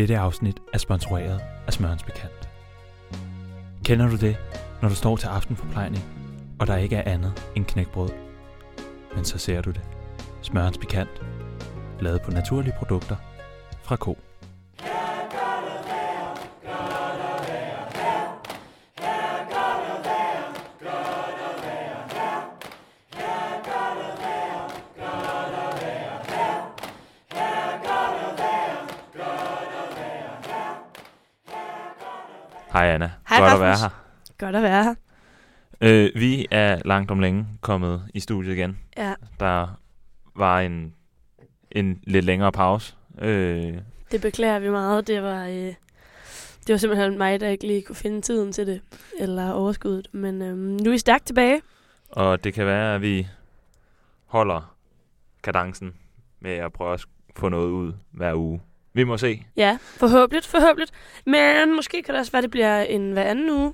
Dette afsnit er sponsoreret af Smørens Bekant. Kender du det, når du står til aftenforplejning, og der ikke er andet end knækbrød? Men så ser du det. Smørens Bekant. Lavet på naturlige produkter fra ko. Hej Anna. Hej, Godt at Rasmus. være her. Godt at være her. Øh, vi er langt om længe kommet i studiet igen. Ja, Der var en, en lidt længere pause. Øh, det beklager vi meget. Det var, øh, det var simpelthen mig, der ikke lige kunne finde tiden til det, eller overskuddet. Men øhm, nu er vi stærkt tilbage. og det kan være, at vi holder kadencen med at prøve at få noget ud hver uge. Vi må se. Ja, forhåbentlig, forhåbentlig. Men måske kan det også være, det bliver en hver anden uge.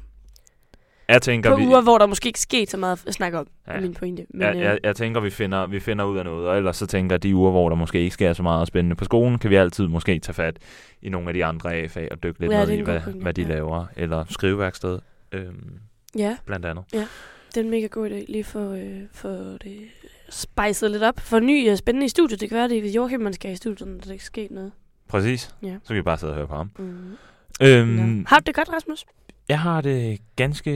Jeg tænker, På vi, uger, hvor der måske ikke sket så meget at snakke om, Ja. ja. min pointe. Men, jeg, øh, jeg, jeg tænker, vi finder, vi finder ud af noget. Og ellers så tænker jeg, at de uger, hvor der måske ikke sker så meget spændende på skolen, kan vi altid måske tage fat i nogle af de andre AFA og dykke lidt Ja, ned i, hvad, pointe, hvad de ja. laver. Eller skriveværksted, øhm, ja, blandt andet. det er en mega god idé lige for, øh, for det spejset lidt op. For ny øh, spændende i studiet. Det kan være, det er Joachim, man skal i studiet, når der ikke sker noget. Præcis. Ja. Så kan vi bare sidde og høre på ham. Mm. Øhm, Ja. Har du det godt, Rasmus? Jeg har det ganske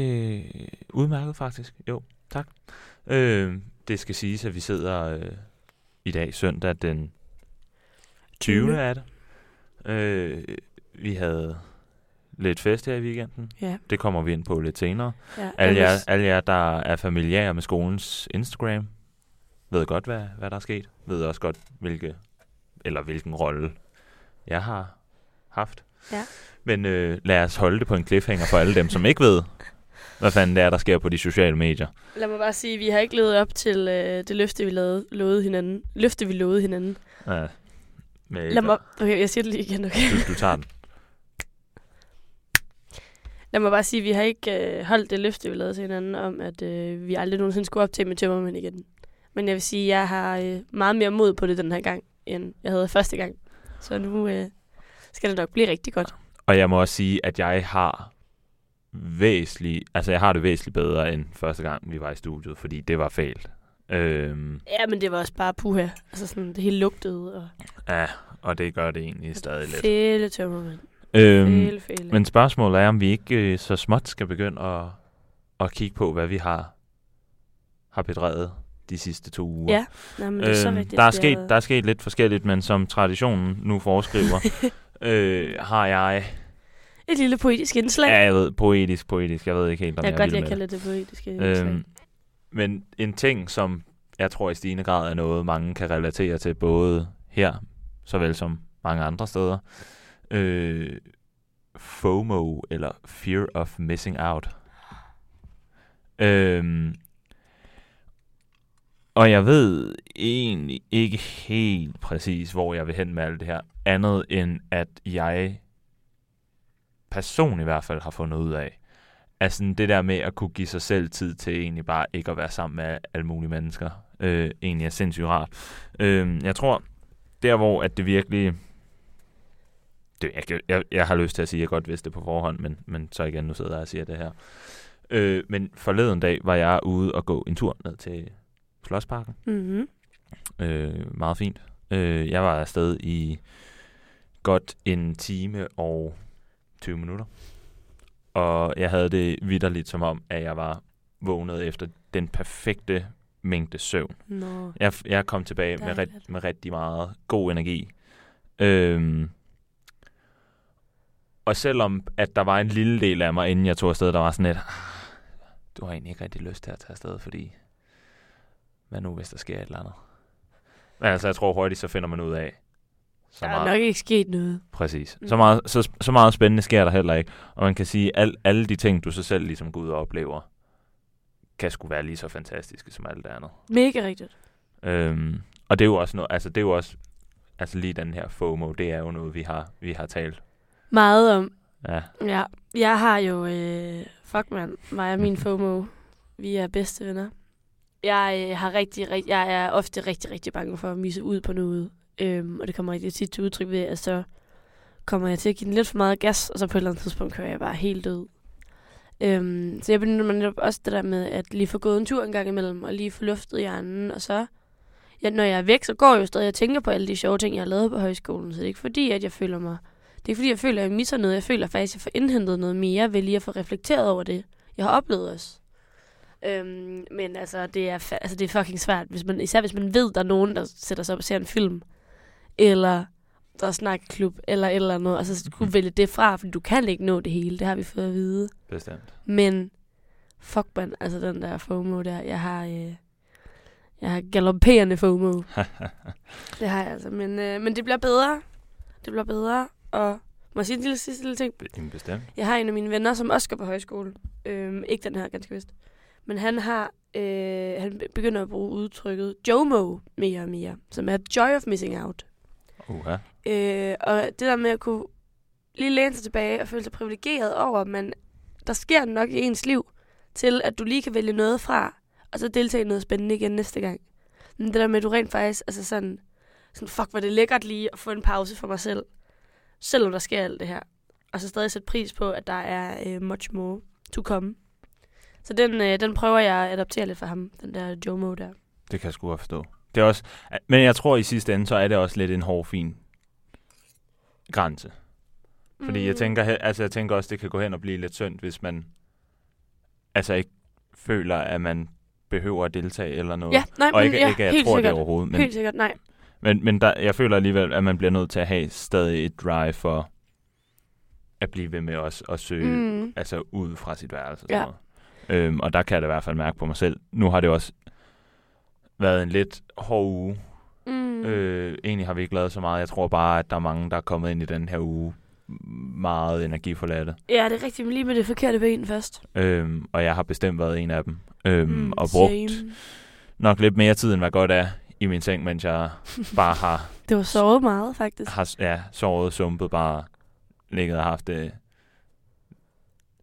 udmærket, faktisk. Jo, tak. Øh, det skal siges, at vi sidder øh, i dag søndag den 20. 20.. af det. Øh, vi havde lidt fest her i weekenden. Ja. Det kommer vi ind på lidt senere. ja Alle jer, alle jer, der er familiære med skolens Instagram, ved godt, hvad, hvad der er sket. Ved også godt, hvilke, eller hvilken rolle jeg har haft. Ja. Men øh, lad os holde det på en cliffhanger for alle dem, som ikke ved, hvad fanden det er, der sker på de sociale medier. Lad mig bare sige, at vi har ikke levet op til øh, det løfte, vi lavede, lovede hinanden. Løfte, vi lovede hinanden. Ja, med, Lad mig, okay, jeg siger det lige igen, okay? du, du tager den. Lad mig bare sige, at vi har ikke øh, holdt det løfte, vi lavede til hinanden, om at øh, vi aldrig nogensinde skulle optage med tømmermænd igen. Men jeg vil sige, at jeg har øh, meget mere mod på det den her gang, end jeg havde første gang. Så nu øh, skal det nok blive rigtig godt. Og jeg må også sige, at jeg har væsentligt, altså jeg har det væsentligt bedre end første gang, vi var i studiet, fordi det var fejlt. Øhm, Ja, men det var også bare puha. Altså sådan, det hele lugtede. Og ja, og det gør det egentlig stadig lidt. fæle tømmermænd. Øhm, Fæle, fæle. men spørgsmålet er, om vi ikke øh, så småt skal begynde at, at kigge på, hvad vi har, har bedrevet de sidste to uger. Ja, nej, men det er så Øhm, rigtigt. der, er sket, der er sket lidt forskelligt, men som traditionen nu foreskriver, øh, har jeg... Et lille poetisk indslag. Ja, jeg ved, poetisk, poetisk. Jeg ved ikke helt, om jeg jeg, godt lide at kalde det poetiske indslag. Øhm, men en ting, som jeg tror i stigende grad er noget, mange kan relatere til, både her, såvel som mange andre steder. Øh, FOMO, eller Fear of Missing Out. Øhm, og jeg ved egentlig ikke helt præcis, hvor jeg vil hen med alt det her. Andet end, at jeg personligt i hvert fald har fundet ud af, at sådan det der med at kunne give sig selv tid til egentlig bare ikke at være sammen med alle mulige mennesker, øh, egentlig er sindssygt rart. Øh, jeg tror, der hvor at det virkelig... Det, jeg, jeg, jeg har lyst til at sige, at jeg godt vidste det på forhånd, men, men så igen, nu sidder jeg og siger det her. Øh, men forleden dag var jeg ude og gå en tur ned til Slottsparken. Mm-hmm. Øh, meget fint. Øh, jeg var afsted i godt en time og 20 minutter. Og jeg havde det vidderligt som om, at jeg var vågnet efter den perfekte mængde søvn. Nå. Jeg, jeg kom tilbage med, ret, med rigtig meget god energi. Øhm, og selvom at der var en lille del af mig, inden jeg tog afsted, der var sådan lidt, "Ah, du har egentlig ikke rigtig lyst til at tage afsted, fordi hvad nu, hvis der sker et eller andet? Men altså, jeg tror hurtigt, så finder man ud af, så Der er meget, nok ikke sket noget. præcis. Mm. Så meget, så, så meget spændende sker der heller ikke. Og man kan sige, at al, alle de ting, du så selv ligesom går ud og oplever, kan sgu være lige så fantastiske som alt det andet. Mega rigtigt. Øhm, og det er jo også noget, altså det er jo også, altså lige den her FOMO, det er jo noget, vi har, vi har talt. Meget om. Ja, Ja, jeg har jo... Øh, fuck, mand. Mig og min FOMO. Vi er bedste venner. Jeg, øh, har rigtig, rigtig, jeg er ofte rigtig, rigtig bange for at misse ud på noget. Øhm, og det kommer rigtig tit til udtryk ved, at så kommer jeg til at give den lidt for meget gas, og så på et eller andet tidspunkt kører jeg bare helt død. Øhm, så jeg benytter mig netop også det der med at lige få gået en tur en gang imellem, og lige få luftet hjernen, og så, ja, når jeg er væk, så går jeg jo stadig og tænker på alle de sjove ting, jeg har lavet på højskolen, så det er ikke fordi, at jeg føler mig, det er ikke fordi, jeg føler, at jeg misser noget, jeg føler faktisk, at jeg får indhentet noget mere ved lige at få reflekteret over det, jeg har oplevet også. Øhm, men altså det, er fa- altså, det er fucking svært, hvis man, især hvis man ved, der er nogen, der sætter sig op og ser en film, eller der er snakklub, eller eller andet, og så Mhm. vælge det fra, fordi du kan ikke nå det hele, det har vi fået at vide. Bestemt. Men fuck man, altså den der FOMO der, jeg har, øh, jeg har galopperende FOMO. det har jeg altså, men, øh, men det bliver bedre. Det bliver bedre, og må jeg sige en lille sidste lille ting? Bestemt. Jeg har en af mine venner, som også går på højskole. Øhm, ikke den her, ganske vist. Men han har, øh, han begynder at bruge udtrykket JOMO mere og mere, som er Joy of Missing Out. Uha. Øh, og det der med at kunne lige læne sig tilbage og føle sig privilegeret over, at man, der sker nok i ens liv, til at du lige kan vælge noget fra, og så deltage i noget spændende igen næste gang. Men det der med, at du rent faktisk, altså sådan, sådan fuck, hvor det er lækkert lige at få en pause for mig selv, selvom der sker alt det her. Og så stadig sætte pris på, at der er uh, much more to come. Så den, øh, den prøver jeg at adoptere lidt for ham, den der Jomo der. Det kan jeg sgu godt forstå. Det er også, men jeg tror i sidste ende, så er det også lidt en hård, fin grænse. Fordi mm. jeg, tænker, altså, jeg tænker også, det kan gå hen og blive lidt synd, hvis man altså ikke føler, at man behøver at deltage eller noget. Ja, nej, og men ikke, ja, ikke at jeg helt tror sikkert. det overhovedet. Men, Helt sikkert, nej. men, men der, jeg føler alligevel, at man bliver nødt til at have stadig et drive for at blive ved med også at søge Mm. altså ud fra sit værelse. og Ja. noget. Øhm, og der kan jeg da i hvert fald mærke på mig selv. Nu har det også været en lidt hård uge. Mm. Øh, egentlig har vi ikke lavet så meget. Jeg tror bare, at der er mange, der er kommet ind i den her uge meget energiforladte. Ja, det er rigtigt, men lige med det forkerte ben først. Øhm, og jeg har bestemt været en af dem. Øhm, mm, og brugt same. nok lidt mere tid, end hvad godt er i min seng, mens jeg bare har, Det var sovet meget, faktisk. har ja, sovet, sumpet, bare ligget og haft det,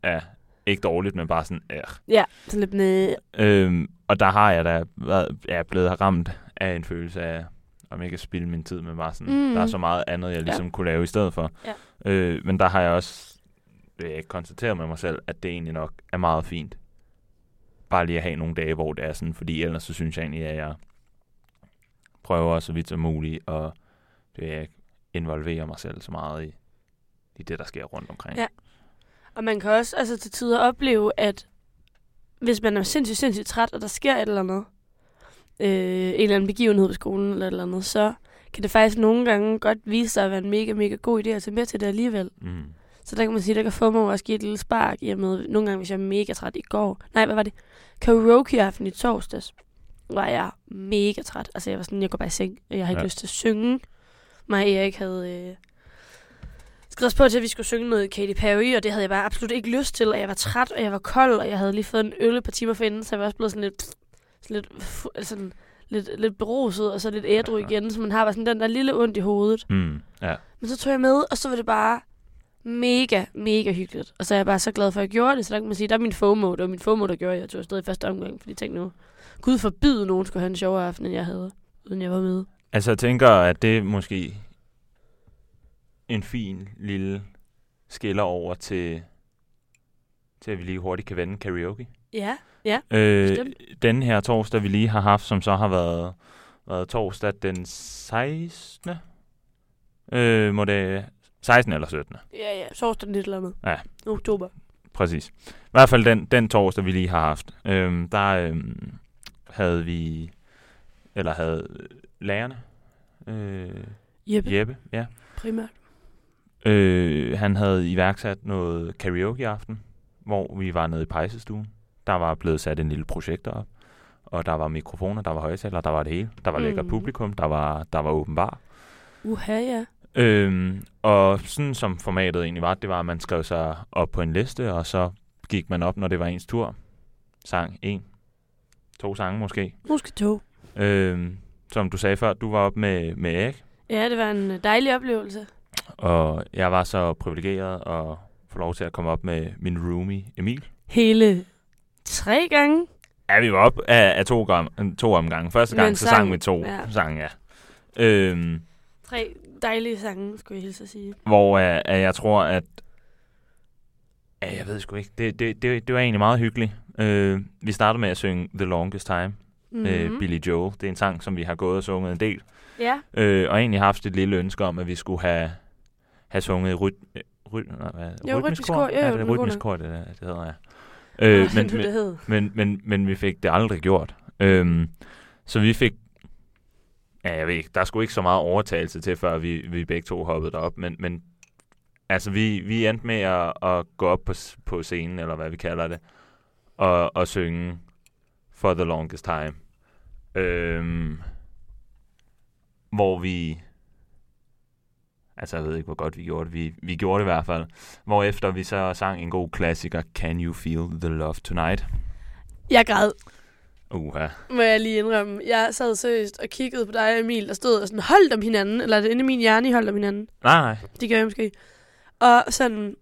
ja, ikke dårligt, men bare sådan, øh. Ja, så lidt med... Øhm, og der har jeg da været, jeg er blevet ramt af en følelse af, om ikke at spilde min tid, men bare sådan, Mm. der er så meget andet, jeg ligesom ja. kunne lave i stedet for. Ja. Øh, men der har jeg også øh, konstateret med mig selv, at det egentlig nok er meget fint. Bare lige at have nogle dage, hvor det er sådan, fordi ellers så synes jeg egentlig, at jeg prøver så vidt som muligt at det er, involvere mig selv så meget i, i det, der sker rundt omkring. Ja. Og man kan også altså, til tider opleve, at hvis man er sindssygt, sindssygt træt, og der sker et eller andet, øh, en eller anden begivenhed på skolen eller et eller andet, så kan det faktisk nogle gange godt vise sig at være en mega, mega god idé at tage med til det alligevel. Mm. Så der kan man sige, der kan få mig også give et lille spark i og med, nogle gange, hvis jeg er mega træt i går. Nej, hvad var det? Karaoke-aften i torsdags var jeg mega træt. Altså, jeg var sådan, jeg går bare i seng, og jeg har ikke ja. lyst til at synge. Mig og Erik havde øh, skrevet på til, at vi skulle synge noget Katy Perry, og det havde jeg bare absolut ikke lyst til, og jeg var træt, og jeg var kold, og jeg havde lige fået en øl et par timer forinden, så jeg var også blevet sådan lidt, sådan lidt, altså sådan, lidt, lidt beruset, og så lidt ædru igen, så man har bare sådan den der lille ondt i hovedet. Mm. Ja. Men så tog jeg med, og så var det bare mega, mega hyggeligt. Og så er jeg bare så glad for, at jeg gjorde det. Så der kan man sige, der er min FOMO. Det var min FOMO, der gjorde, at jeg tog afsted i første omgang. Fordi tænkte nu, Gud forbyde, nogen skulle have en sjovere aften, end jeg havde, uden jeg var med. Altså, jeg tænker, at det måske en fin lille skiller over til, til at vi lige hurtigt kan vende karaoke. Ja, Øh, Bestemt. den her torsdag, vi lige har haft, som så har været, været torsdag den 16. Øh, må det 16 eller 17. ja, ja. Torsdag den et eller andet. Ja. Oktober. Præcis. I hvert fald den, den torsdag, vi lige har haft. Øhm, der øhm, havde vi, eller havde lærerne, øh, Jeppe, Jeppe, ja. primært. Øh, han havde iværksat noget karaoke-aften, hvor vi var nede i pejsestuen. Der var blevet sat en lille projekt op, og der var mikrofoner, der var højtaler, der var det hele. Der var lækker Mhm. publikum, der var, der var åbenbar. Uha, ja. Øhm, og sådan som formatet egentlig var, det var, at man skrev sig op på en liste, og så gik man op, når det var ens tur. Sang en, to sange måske. Måske to. Øhm, som du sagde før, du var op med, med Erik, Ja, det var en dejlig oplevelse. Og jeg var så privilegeret at få lov til at komme op med min roomie Emil. Hele tre gange. Ja, vi var op af, af to, gram, to omgange. Første Men gang, så sang- vi to ja. sange, ja. Øhm, Tre Dejlige sange, skulle jeg hilse at sige. hvor uh, uh, jeg tror, at... Ja, jeg ved sgu ikke. Det, det, det, det var egentlig meget hyggeligt. Uh, vi startede med at synge The Longest Time Mm-hmm. med Billy Joel. Det er en sang, som vi har gået og sunget en del. Ja, Øh, og egentlig haft et lille ønske om, at vi skulle have, have sunget ryt, øh, ry, nej, hvad, Jo, rytmisk kor. Ja, jo, det rytmisk kor, det, det hedder jeg. øh, Øh, men, men, men, men, men vi fik det aldrig gjort. Øhm, så vi fik... Ja, jeg ved ikke, der skulle ikke så meget overtagelse til, før vi, vi begge to hoppede derop, men, men altså, vi, vi endte med at, at gå op på, på scenen, eller hvad vi kalder det, og, og synge For the Longest Time. Øhm, hvor vi... Altså, jeg ved ikke, hvor godt vi gjorde det. Vi, vi gjorde det i hvert fald. Hvor efter vi så sang en god klassiker, Can You Feel the Love Tonight? Jeg græd, Uha. må jeg lige indrømme. Jeg sad seriøst og kiggede på dig og Emil, der stod og sådan, holdt om hinanden. Eller er det inde i min hjerne, I holdt om hinanden? Nej, nej. Det gør jeg måske. Og sådan,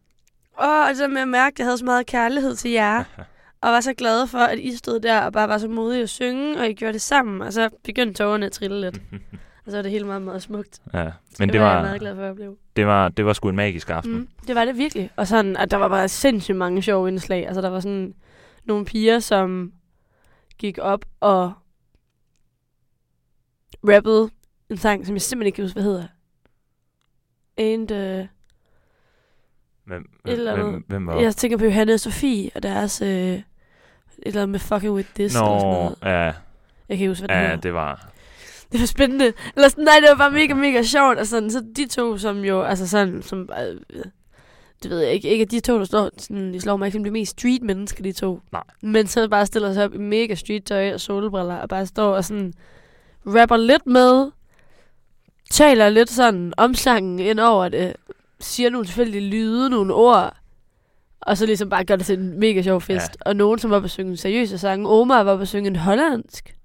åh, det der med at mærke, at jeg havde så meget kærlighed til jer. Og var så glad for, at I stod der og bare var så modige at synge, og I gjorde det sammen. Og så begyndte tårerne at trille lidt. Og så var det helt meget, meget smukt. ja. Men det, det var, jeg meget glad for at opleve. det var, det var sgu en magisk aften. Mm, det var det virkelig. Og sådan, at der var bare sindssygt mange sjove indslag. Altså, der var sådan nogle piger, som gik op og rappede en sang, som jeg simpelthen ikke kan huske, hvad hedder. And, uh, Hvem, eller hvem, hvem var jeg tænker på Johanne og Sofie, og deres... Uh, et eller andet med fucking with this, eller sådan Nå, noget. ja, Jeg kan ikke huske, hvad det ja, hedder. det var... Det var spændende. Eller sådan, nej, det var bare mega, mega sjovt. Og sådan, så de to, som jo, altså sådan, som, øh, det ved jeg ikke, ikke at de to, der står, sådan, de slår mig ikke som de mest street mennesker, de to. Nej. Men så bare stiller sig op i mega street tøj og solbriller, og bare står og sådan, rapper lidt med, taler lidt sådan omsangen ind over det, siger nogle tilfældige lyde, nogle ord, og så ligesom bare gør det til en mega sjov fest. Ja. Og nogen, som var på at synge seriøse sange. Omar var på at synge en hollandsk.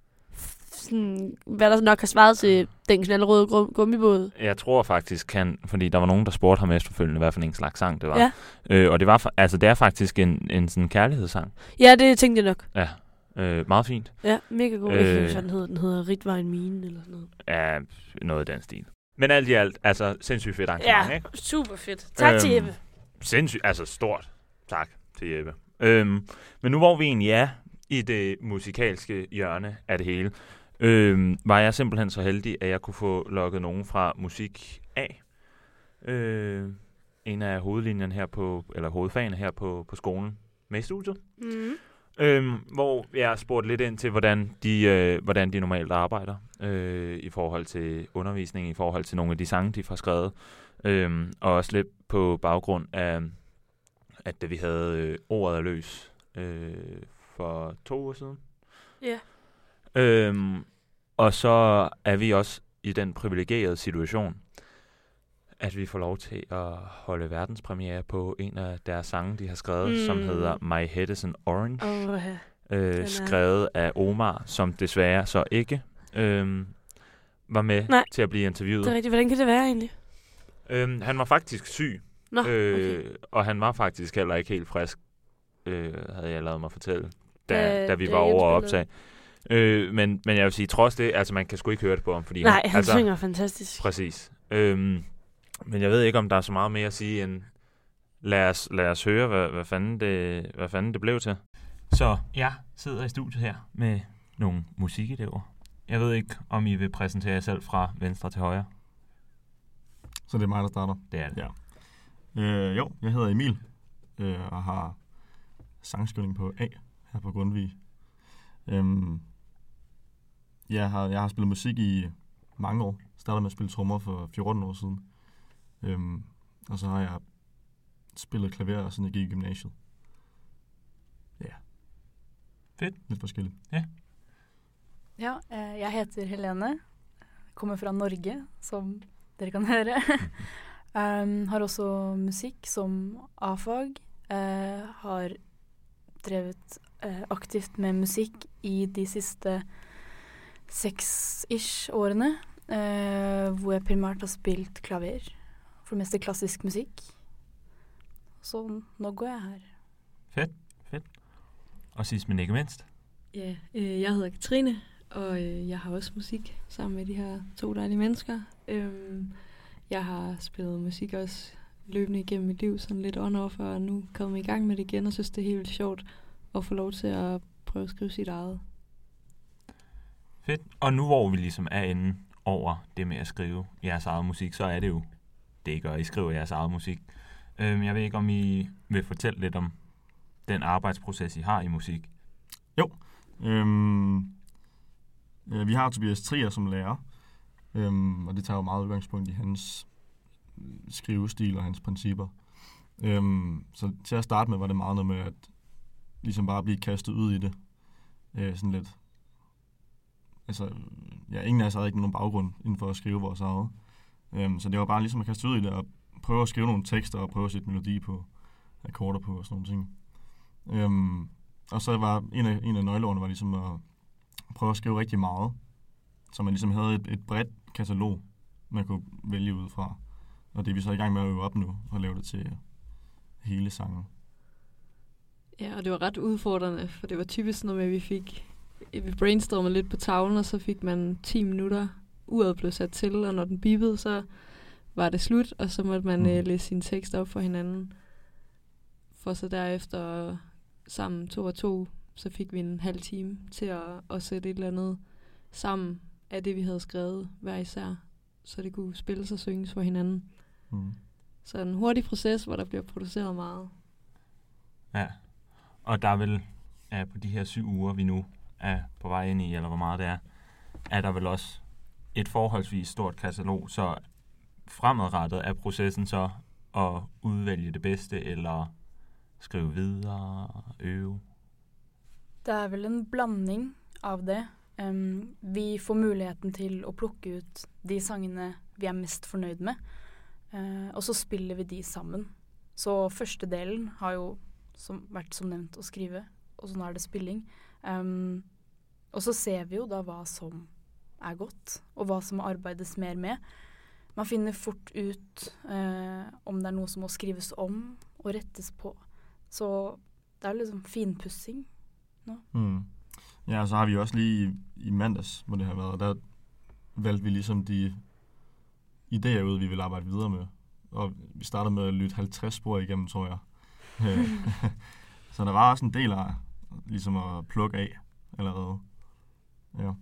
Sådan, hvad der nok har svaret til den knaldrøde gummibåd. Jeg tror faktisk, han, fordi der var nogen, der spurgte ham efterfølgende, hvad for en slags sang det var. Ja. Øh, og det var, altså det er faktisk en, en sådan kærlighedssang. Ja, det tænkte jeg nok. Ja, øh, meget fint. Ja, mega god. Øh, jeg hvad den hedder. Den hedder Ritvejen Mine, eller sådan noget. Ja, noget i den stil. Men alt i alt, altså sindssygt fedt arrangement, Ja, ikke? super fedt. Tak øhm. til Jeppe. Sindssygt, altså stort. Tak til Jeppe. Øhm, men nu hvor vi egentlig er i det musikalske hjørne af det hele, øhm, var jeg simpelthen så heldig, at jeg kunne få lukket nogen fra musik af. Øh, en af hovedlinjerne her på, eller hovedfagene her på, på skolen med i studiet. Mm. Øhm, hvor jeg spurgte lidt ind til, hvordan de, øh, hvordan de normalt arbejder øh, i forhold til undervisning, i forhold til nogle af de sange, de får skrevet. Øhm, og også lidt på baggrund af, at da vi havde øh, ordet er løs øh, for to uger siden. Ja. Øhm, og så er vi også i den privilegerede situation, at vi får lov til at holde verdenspremiere på en af deres sange, de har skrevet, mm. som hedder My Head is an Orange Oh, ja. øh, skrevet af Omar, som desværre så ikke øh, var med Nej. til at blive interviewet. Det er rigtigt. Hvordan kan det være egentlig? Øhm, han var faktisk syg, Nå, øh, okay. og han var faktisk heller ikke helt frisk, øh, havde jeg lavet mig fortælle, da, Da- da vi var over at optage. Øh, men, men jeg vil sige, trods det, altså man kan sgu ikke høre det på ham, fordi Nej, han, han altså, synger fantastisk. Præcis. Øhm, men jeg ved ikke, om der er så meget mere at sige end, lad os, lad os høre, hvad, hvad, fanden det, hvad fanden det blev til. Så jeg sidder i studiet her med nogle musikelever. Jeg ved ikke, om I vil præsentere jer selv fra venstre til højre. Så det er mig, der starter. Det er det. Ja. Øh, jo, jeg hedder Emil, øh, og har sangskrivning på A her på Grundtvig. Øhm, jeg, har, jeg har spillet musik i mange år. Startede med at spille trommer for 14 år siden. Øhm, og så har jeg spillet klaver, siden jeg gik i gymnasiet. Ja. Fedt. Lidt forskelligt. Ja, eh, jeg heter Helene. Kommer fra Norge, som dere kan høre. um, har også musikk som A-fag. Eh, har drevet eh, aktivt med musikk i de siste seks-ish årene. eh, hvor jeg primært har spilt klaver. For det meste klassisk musikk. Så nå går jeg her. Og sidst men ikke mindst. Ja, øh, jeg hedder Katrine, og øh, jeg har også musik sammen med de her to dejlige mennesker. Øhm, Jeg har spillet musik også løbende igennem mit liv, sådan lidt on-off, og nu kommet i gang med det igen, og synes, det er helt vildt sjovt at få lov til at prøve at skrive sit eget. Fedt. Og nu hvor vi ligesom er inde over det med at skrive jeres eget musik, så er det jo det, I gør. I skriver jeres eget musik. Øhm, jeg ved ikke, om I vil fortælle lidt om den arbejdsproces, I har i musik. Øhm, øh, vi har Tobias Trier som lærer, øhm, og det tager jo meget udgangspunkt i hans skrivestil og hans principper. Øhm, så til at starte med var det meget noget med at ligesom bare blive kastet ud i det. Øh, sådan lidt. Altså, ja, ingen af os havde ikke nogen baggrund inden for at skrive vores eget. Øhm, så det var bare ligesom at kaste ud i det og prøve at skrive nogle tekster og prøve at sætte melodi på, akkorder på og sådan nogle ting. Øhm, og så var en af, en af nøgleordene var ligesom at prøve at skrive rigtig meget. Så man ligesom havde et, et bredt katalog, man kunne vælge ud fra. Og det er vi så i gang med at øve op nu, og lave det til hele sangen. Ja, og det var ret udfordrende, for det var typisk sådan noget med, at vi fik vi brainstormede lidt på tavlen, og så fik man 10 minutter, uret blev sat til, og når den bippede, så var det slut, og så måtte man Mm. øh, læse sin tekst op for hinanden. For så derefter sammen to og to, så fik vi en halv time til at, at sætte et eller andet sammen af det, vi havde skrevet hver især, så det kunne spilles og synges for hinanden. Mm. Så en hurtig proces, hvor der bliver produceret meget. Ja. Og der er vel ja, på de her syv uger, vi nu er på vej ind i, eller hvor meget det er, er der vel også et forholdsvis stort katalog, så fremadrettet er processen så at udvælge det bedste, eller skrive videre, øve. Det er vel en blanding av det. Um, vi får muligheten til at plukke ut de sangene vi er mest fornøyd med, eh, og så spiller vi de sammen. Så første delen har jo som, vært som nævnt å skrive, og så nå er det spilling. Um, og så ser vi jo da hva som er godt, og hva som må arbeides mer med. Man finner fort ut eh, om det er noe som må skrives om og rettes på. Så det er liksom finpussing. Mm. Ja, og så har vi også lige i, i mandags, hvor det har været, der valgte vi ligesom de idéer ud, vi vil arbejde videre med. Og vi startede med at lytte 50 spor igennem, tror jeg. Så der var også en del af ligesom at plukke af allerede. Ja.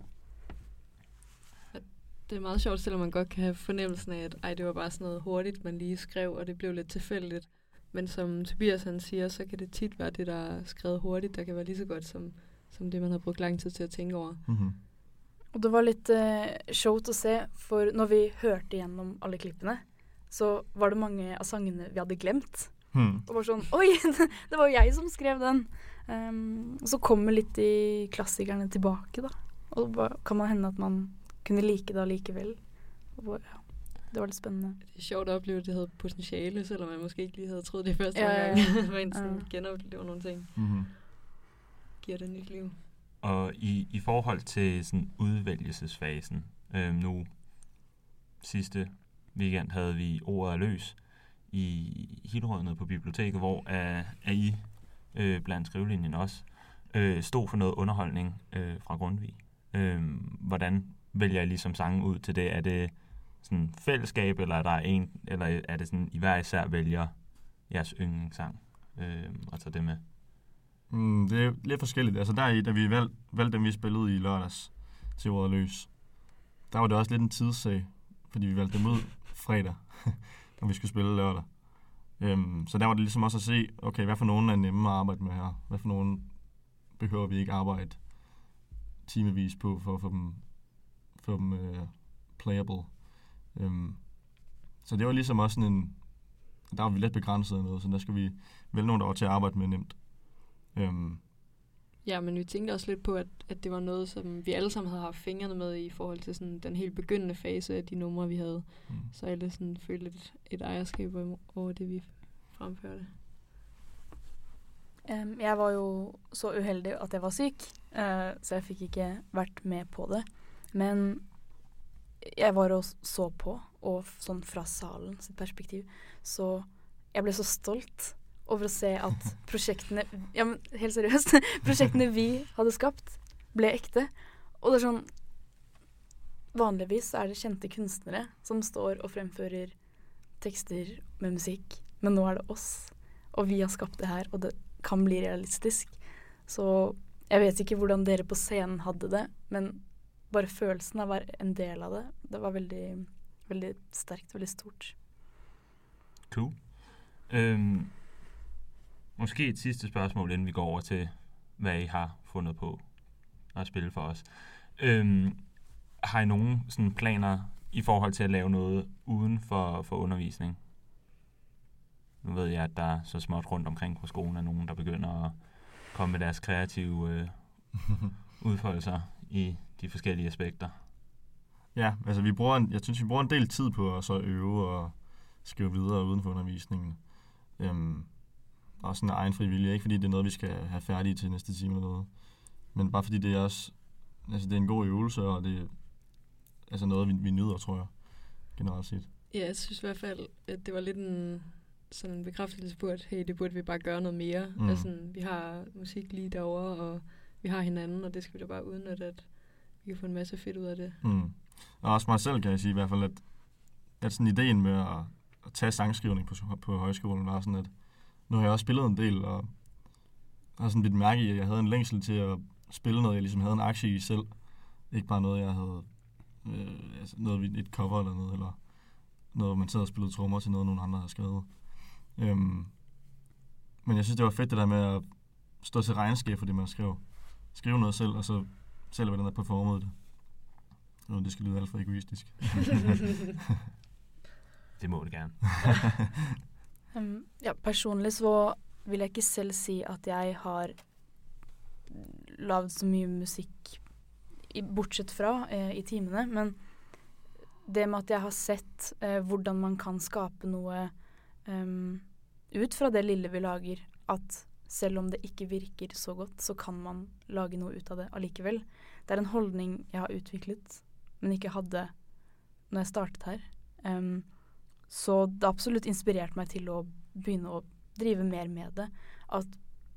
Det er meget sjovt, selvom man godt kan have fornemmelsen af, at ej, det var bare sådan noget hurtigt, man lige skrev, og det blev lidt tilfældigt. Men som Tobias han siger, så kan det tit være det, der er skrevet hurtigt, der kan være lige så godt som, som det, man har brugt lang tid til at tænke over. Mm-hmm. Og det var litt eh, sjovt å se, for når vi hørte gjennom alle klippene, så var det mange av sangene vi hadde glemt. Hmm. Og var sånn Oi, det var jo jeg som skrev den! Um, og så kommer litt de klassikerne tilbake, da. Og da kan man hende at man kunne like det allikevel. Og ja, det var litt spennende. Det er sjovt at opleve, at det havde potentiale, selvom man måske ikke lige havde troet det første Ja, gang. ja. Man sådan Ja. genoplever nogle ting, Mm-hmm. giver det nyt liv. Og i, i forhold til sådan udvælgelsesfasen, øh, nu sidste weekend havde vi ordet er løs i Hillerød nede på biblioteket, hvor er, er I øh, blandt skrivelinjen også øh, stod for noget underholdning øh, fra Grundtvig. Øh, hvordan vælger I ligesom sangen ud til det? Er det sådan fællesskab, eller er der en, eller er det sådan, I hver især vælger jeres yndlingssang øh, og tager det med? Mm, det er lidt forskelligt. Altså der, i- da vi valg, valgte dem, vi spillede i lørdags til ordet løs, der var det også lidt en tidssag, fordi vi valgte dem ud fredag, når vi skulle spille lørdag. Øhm, så der var det ligesom også at se, okay, hvad for nogen er nemme at arbejde med her? Hvad for nogen behøver vi ikke arbejde timevis på for at få dem, få dem uh, playable? Øhm, så det var ligesom også sådan en, der var vi lidt begrænset af noget, så der skulle vi vælge nogen, der var til at arbejde med nemt. Øhm, Ja, men vi tænkte også lidt på, at, at det var noget, som vi alle sammen havde haft fingrene med i forhold til sådan den helt begyndende fase af de numre, vi havde. mm. Så alle sådan følte et, et ejerskab over- det, vi fremførte. Em, jeg var jo så uheldig at jeg var syk, eh, så jeg fikk ikke vært med på det. Men jeg var og så på, og sånn fra salen sitt perspektiv, så jeg ble så stolt over å se at prosjektene Ja, men helt seriøst. Prosjektene vi hadde skapt, ble ekte. Og det er sånn Vanligvis er det kjente kunstnere som står og fremfører tekster med musikk, men nå er det oss. Og vi har skapt det her, og det kan bli realistisk. Så jeg vet ikke hvordan dere på scenen hadde det, men bare følelsen av å være en del av det, det var veldig, veldig sterkt, veldig stort. Cool. Øhm, måske et sidste spørgsmål, inden vi går over til, hvad I har fundet på at spille for os. Øhm, har I nogen sådan planer i forhold til at lave noget uden for, for undervisning? Nu ved jeg, at der er så småt rundt omkring på skolen er nogen, der begynder at komme med deres kreative øh, udfoldelser i de forskellige aspekter. Ja, altså vi bruger en, jeg synes, vi bruger en del tid på at så øve og skrive videre uden for undervisningen. Øhm, og sådan en egen frivillig, ikke fordi det er noget, vi skal have færdigt til næste time eller noget. Men bare fordi det er også, altså det er en god øvelse, og det er altså noget, vi, vi nyder, tror jeg, generelt set. Ja, jeg synes i hvert fald, at det var lidt en, sådan en bekræftelse på, at hey, det burde vi bare gøre noget mere. Mm. Altså, vi har musik lige derovre, og vi har hinanden, og det skal vi da bare udnytte, at vi kan få en masse fedt ud af det. Mm. Og også mig selv kan jeg sige i hvert fald, at, at sådan ideen med at, at tage sangskrivning på, på højskolen var sådan, at nu har jeg også spillet en del, og har sådan lidt mærke i, at jeg havde en længsel til at spille noget, jeg ligesom havde en aktie i selv. Ikke bare noget, jeg havde øh, altså noget, et cover eller noget, eller noget, hvor man sad og spillede trommer til noget, nogen andre havde skrevet. Øhm, men jeg synes, det var fedt det der med at stå til regnskab for det, man skrev. Skrive noget selv, og så selv hvordan der performede det. Uden det skal lyde alt for egoistisk. Det må det gerne. Um, ja, personlig så vil jeg ikke selv si at jeg har lagd så mye musikk i, bortsett fra eh, i timene, men det med at jeg har sett eh, hvordan man kan skape noe em, ut fra det lille vi lager, at selv om det ikke virker så godt, så kan man lage noe ut av det allikevel. Det er en holdning jeg har utviklet, men ikke hadde når jeg startet her. Em, så det har absolutt inspirert meg til å begynne å drive mer med det. At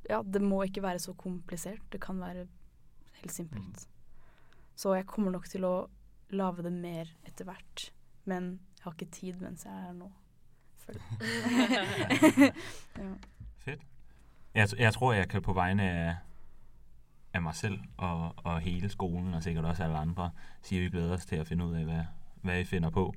ja, det må ikke være så komplisert. Det kan være helt simpelt. Så jeg kommer nok til å lage det mer etter hvert. Men jeg har ikke tid mens jeg er her nå ja. Fedt. Jeg, jeg tror, jeg kan på vegne af, af mig selv og, og hele skolen, og sikkert også alle andre, sige, at vi glæder os til at finde ud af, hvad, hvad I finder på.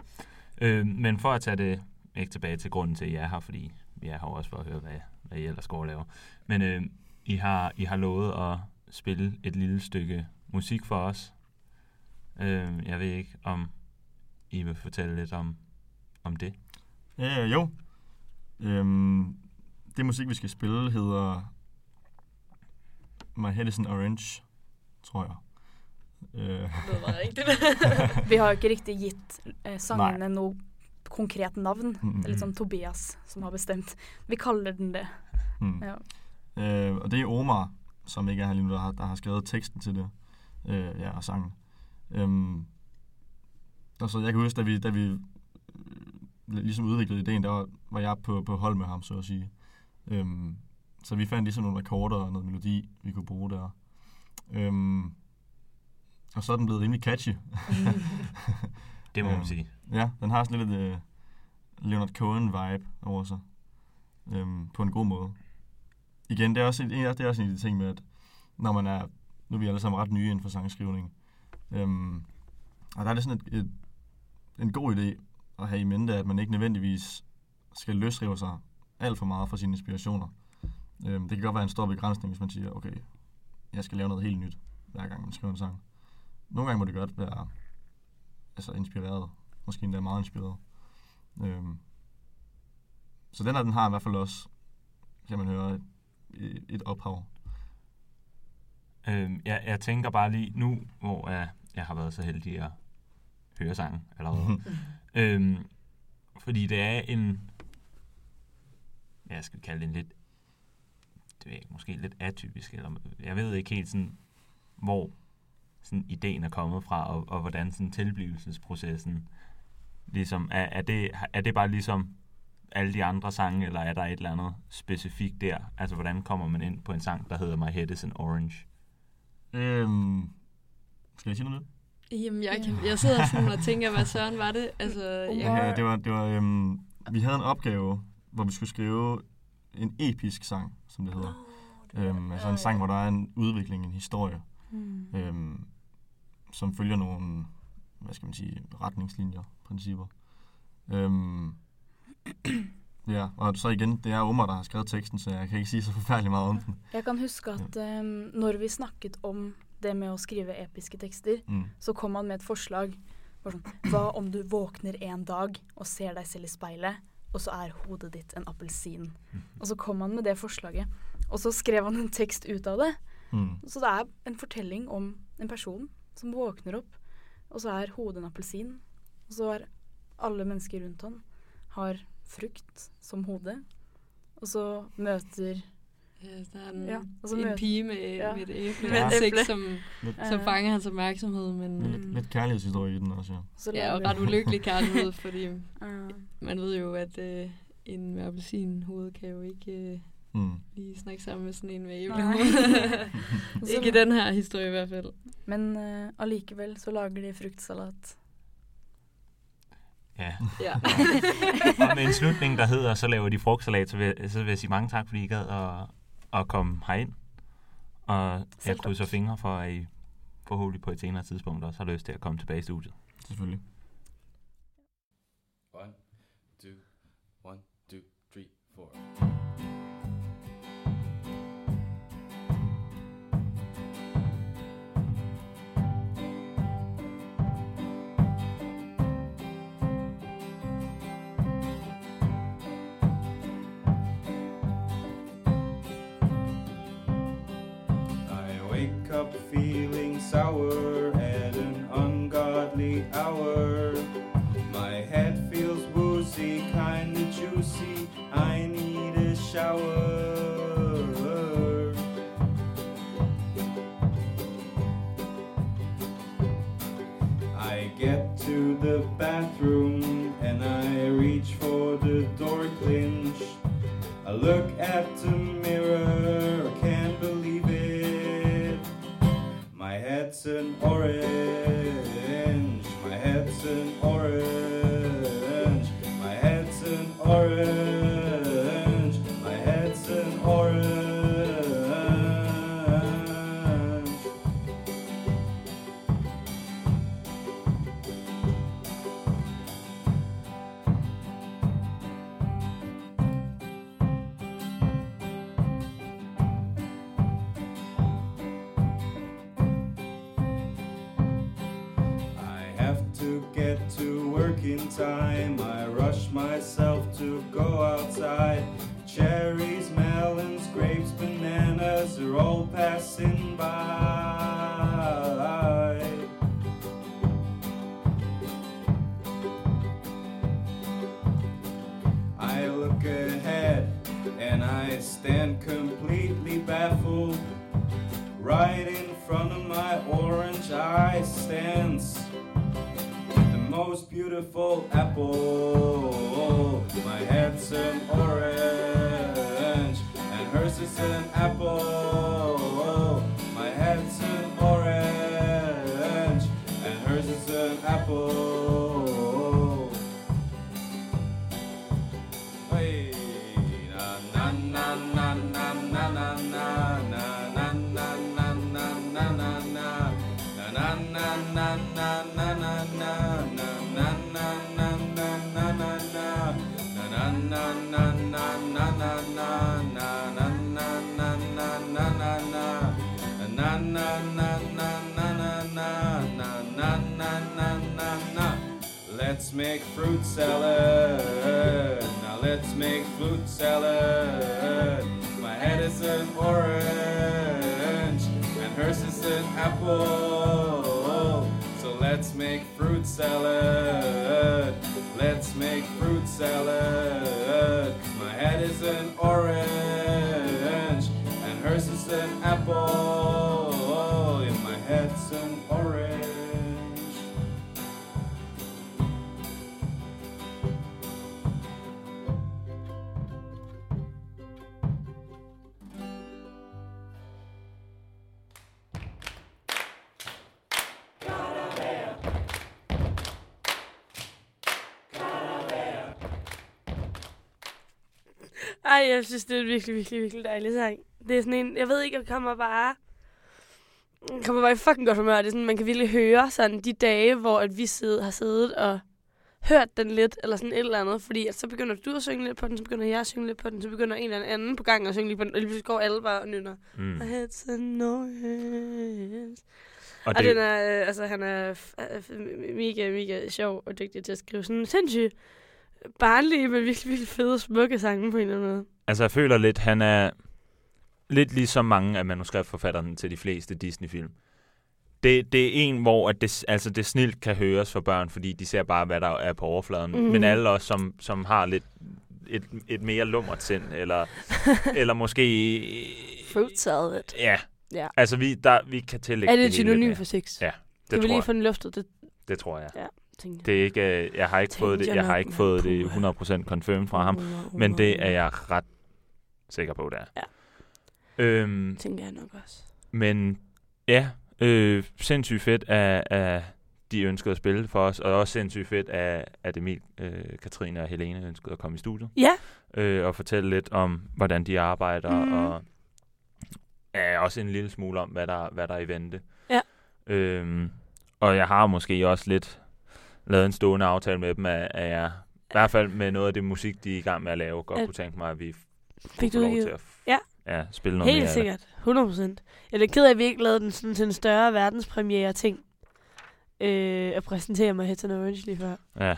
Øh, men for at tage det ikke tilbage til grunden til, at I er her, fordi vi er her også for at høre, hvad, hvad I ellers går og laver. Men øh, I, har, I har lovet at spille et lille stykke musik for os. Øh, jeg ved ikke, om I vil fortælle lidt om, om det. Ja, ja, jo. Øhm, det musik, vi skal spille, hedder My Head is an Orange, tror jeg. Øh, Det var rigtigt. Vi har jo ikke riktig gitt eh, sangene noe konkret navn. mm, Det er litt sånn Tobias som har bestemt. Vi kaller den det. mm. Ja. Øh, og det er Omar, som ikke er her lige nu, der har, der har skrevet teksten til det. Øh, ja, og sangen. Øhm, og så jeg kan huske, da vi, da vi øh, ligesom udviklede ideen, der var, var jeg på, på hold med ham, så at sige. Øhm, så vi fandt ligesom nogle akkorder og noget melodi, vi kunne bruge der. Øhm, og så er den blevet rimelig catchy. Det må man Øhm, sige. Ja, den har sådan lidt et uh, Leonard Cohen-vibe over sig. Øhm, på en god måde. Igen, det er, også, en- det er også en af de ting med, at når man er... Nu er vi alle sammen ret nye inden for sangskrivning. Øhm, og der er det sådan et, et, en god idé at have i mente, at man ikke nødvendigvis skal løsrive sig alt for meget fra sine inspirationer. Øhm, det kan godt være en stor begrænsning, hvis man siger, okay, jeg skal lave noget helt nyt, hver gang man skriver en sang. Nogle gange må det godt være altså inspireret. Måske endda meget inspireret. Øhm. Så den her, den har i hvert fald også, kan man høre, et, et ophav. Øhm, jeg, jeg tænker bare lige nu, hvor jeg, jeg har været så heldig at høre sangen allerede. øhm, fordi det er en, ja, jeg skal kalde det en lidt, det ved jeg ikke, måske lidt atypisk, eller jeg ved ikke helt sådan, hvor sådan ideen er kommet fra, og, og hvordan sådan tilblivelsesprocessen ligesom, er, er, det, er det bare ligesom alle de andre sange, eller er der et eller andet specifikt der? Altså, hvordan kommer man ind på en sang, der hedder My Head is an Orange? øhm. Skal jeg sige noget? Jamen, jeg, kan, jeg sidder sådan og tænker, hvad søren var det? Altså, jeg, Ja, det var, det var øhm, vi havde en opgave, hvor vi skulle skrive en episk sang, som det hedder. Øhm, altså en sang, hvor der er en udvikling, en historie, Mm. øhm, som følger nogle, hvad skal man sige, retningslinjer, principper. Øhm, ja, og så igen, det er Omar, der har skrevet teksten, så jeg kan ikke sige så forfærdeligt meget om den. Jeg kan huske at um, når vi snakket om det med å skrive episke tekster, Mm. så kom han med et forslag. Bare sånn, Hva om du våkner en dag og ser deg selv i speilet, og så er hodet ditt en appelsin? Og så kom han med det forslaget. Og så skrev han en tekst ut av det. Mm. Så det er en fortelling om en person som våkner opp, og så er hodet en appelsin. Og så er alle mennesker rundt han har frukt som hode. Og så møter Ja, der er en, Ja, og så en mød- pige med, Ja. med et æble Med et ansigt, æble. som, Lidt, som Øh. fanger hans opmærksomhed, men lidt, Mm. lidt kærlighedshistorie i den også, ja. så ja, og ret ulykkelig kærlighed, fordi Ja. man ved jo, at øh, en med appelsinhoved kan jo ikke øh, Mm. lige snakke sammen med sådan en med æblehoved. Ikke i den her historie i hvert fald. Men uh, allikevel så lager de fruktsalat. Ja. Ja. Og med en slutning, der hedder, så laver de frugtsalat, så vil, så vil jeg sige mange tak, fordi I gad at, at komme herind. Og jeg krydser fingre for, at I forhåbentlig på et senere tidspunkt også har lyst til at komme tilbage i studiet. Selvfølgelig. One, two, one, two, three, four. Sour at an ungodly hour. My head feels woozy, kinda juicy. I need a shower. I get to the bathroom and I reach for the door clinch. I look at the an orange, my head's an orange, in time. I rush myself to go outside. Ej, jeg synes, det er en virkelig, virkelig, virkelig dejlig sang. Det er sådan en, jeg ved ikke, jeg kommer bare... jeg kommer bare i fucking godt humør. Det er sådan, man kan virkelig høre sådan de dage, hvor at vi sidder, har siddet og hørt den lidt, eller sådan et eller andet, fordi at så begynder du at synge lidt på den, så begynder jeg at synge lidt på den, så begynder en eller anden på gang at synge lidt på den, og lige pludselig går alle bare og nynner. Mm. It's a noise. Og Og den det, er, øh, altså, han er f- mega, mega sjov og dygtig til at skrive sådan sindssygt barnlige, men virkelig, virkelig fede og smukke sange på en eller anden måde. altså jeg føler lidt, han er lidt ligesom mange af manuskriptforfatterne til de fleste Disney-film. Det, det er en, hvor at det, altså det snilt kan høres for børn, fordi de ser bare, hvad der er på overfladen. Mm. Men alle os, som, som har lidt et, et mere lummert sind, eller, eller måske... Fruit salad. Ja. Ja. Altså, vi, der, vi kan tillægge Er det det et lidt synonym for sex? Ja, Det Det tror lige jeg. få den luftet, det Det tror jeg. Tænkte jeg. Det er ikke, øh, jeg har ikke Tænkte fået det, jeg jeg har ikke fået det puha. 100% confirmed fra ham, men det er jeg ret sikker på, det er. Ja. Øhm, Tænker jeg nok også. men ja, øh, sindssygt fedt, at, at de ønskede at spille for os, og også sindssygt fedt, at, at Emil, øh, Katrine og Helene ønskede at komme i studiet Ja, øh, og fortælle lidt om, hvordan de arbejder, mm. og ja, også en lille smule om, hvad der, hvad der er i vente. Ja. Øhm, og jeg har måske også lidt lavet en stående aftale med dem, at, at jeg i hvert fald med noget af det musik, de er i gang med at lave, godt Ja. kunne tænke mig, at vi fik du lov til at Ja. ja, spille noget Helt mere. sikkert. 100 procent. Jeg er lidt ked af, at vi ikke lavede den sådan, til en større verdenspremiere ting. Øh, at præsentere mig Hits and Orange lige før. Ja.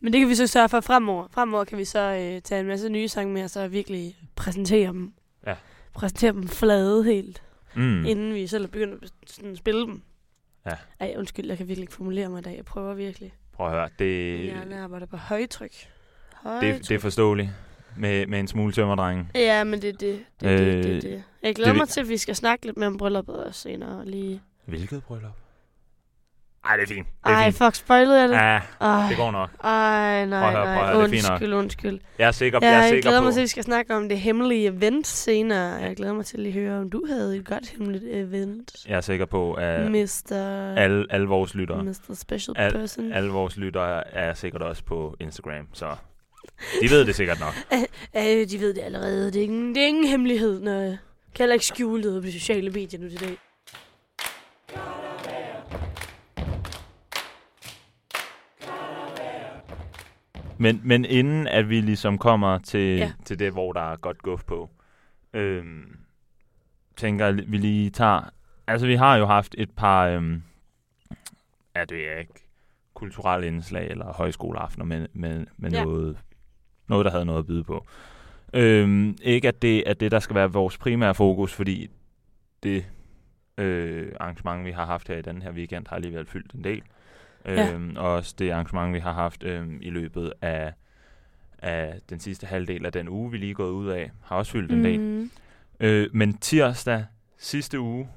Men det kan vi så sørge for fremover. Fremover kan vi så øh, tage en masse nye sange med, og så virkelig præsentere dem. Ja. Præsentere dem flade helt, Mm. inden vi selv begynder at sådan, at spille dem. Ja. Ej, undskyld, jeg kan virkelig ikke formulere mig i dag. Jeg prøver virkelig. Prøv at høre, det, Jeg arbejder på højtryk. Højtryk. det, det er forståeligt med, med en smule tømmerdreng. Ja, men det er det. Det, øh, det, det, det. Jeg glæder det- mig til, at vi skal snakke lidt mere om brylluppet også senere. Lige. Hvilket bryllup? Ej, det er fint. Det er Ej, fint. fuck, spoilede jeg det? Ja, Ej, det går nok. ej, nej, Prøv at høre, nej. prøv at høre, det er fint nok. undskyld, undskyld. Jeg er sikker, Ja, jeg er jeg sikker glæder på... mig til, at vi skal snakke om det hemmelige event senere. Jeg glæder mig til at lige høre, om du havde et godt hemmeligt event. Jeg er sikker på, at Mr. alle, alle vores lyttere, Mr. Special Al- Person. alle vores lyttere er sikkert også på Instagram, så de ved det sikkert nok. Øh, de ved det allerede. Det er ingen, det er ingen hemmelighed, når jeg kan heller ikke skjule det på sociale medier nu til dag. Men, men inden at vi ligesom kommer til, Ja. til det, hvor der er godt guf på, øhm, tænker jeg, vi lige tager... Altså, vi har jo haft et par... Øhm, ja, det er ikke kulturelle indslag eller højskoleaftener med, med, med ja. noget, noget, der havde noget at byde på. Øhm, ikke at det er det, der skal være vores primære fokus, fordi det øh, arrangement, vi har haft her i den her weekend, har alligevel fyldt en del. Ja. Øhm, og også det arrangement, vi har haft øhm, i løbet af, af den sidste halvdel af den uge, vi lige er gået ud af, har også fyldt en del. Mm. Øh, men tirsdag sidste uge,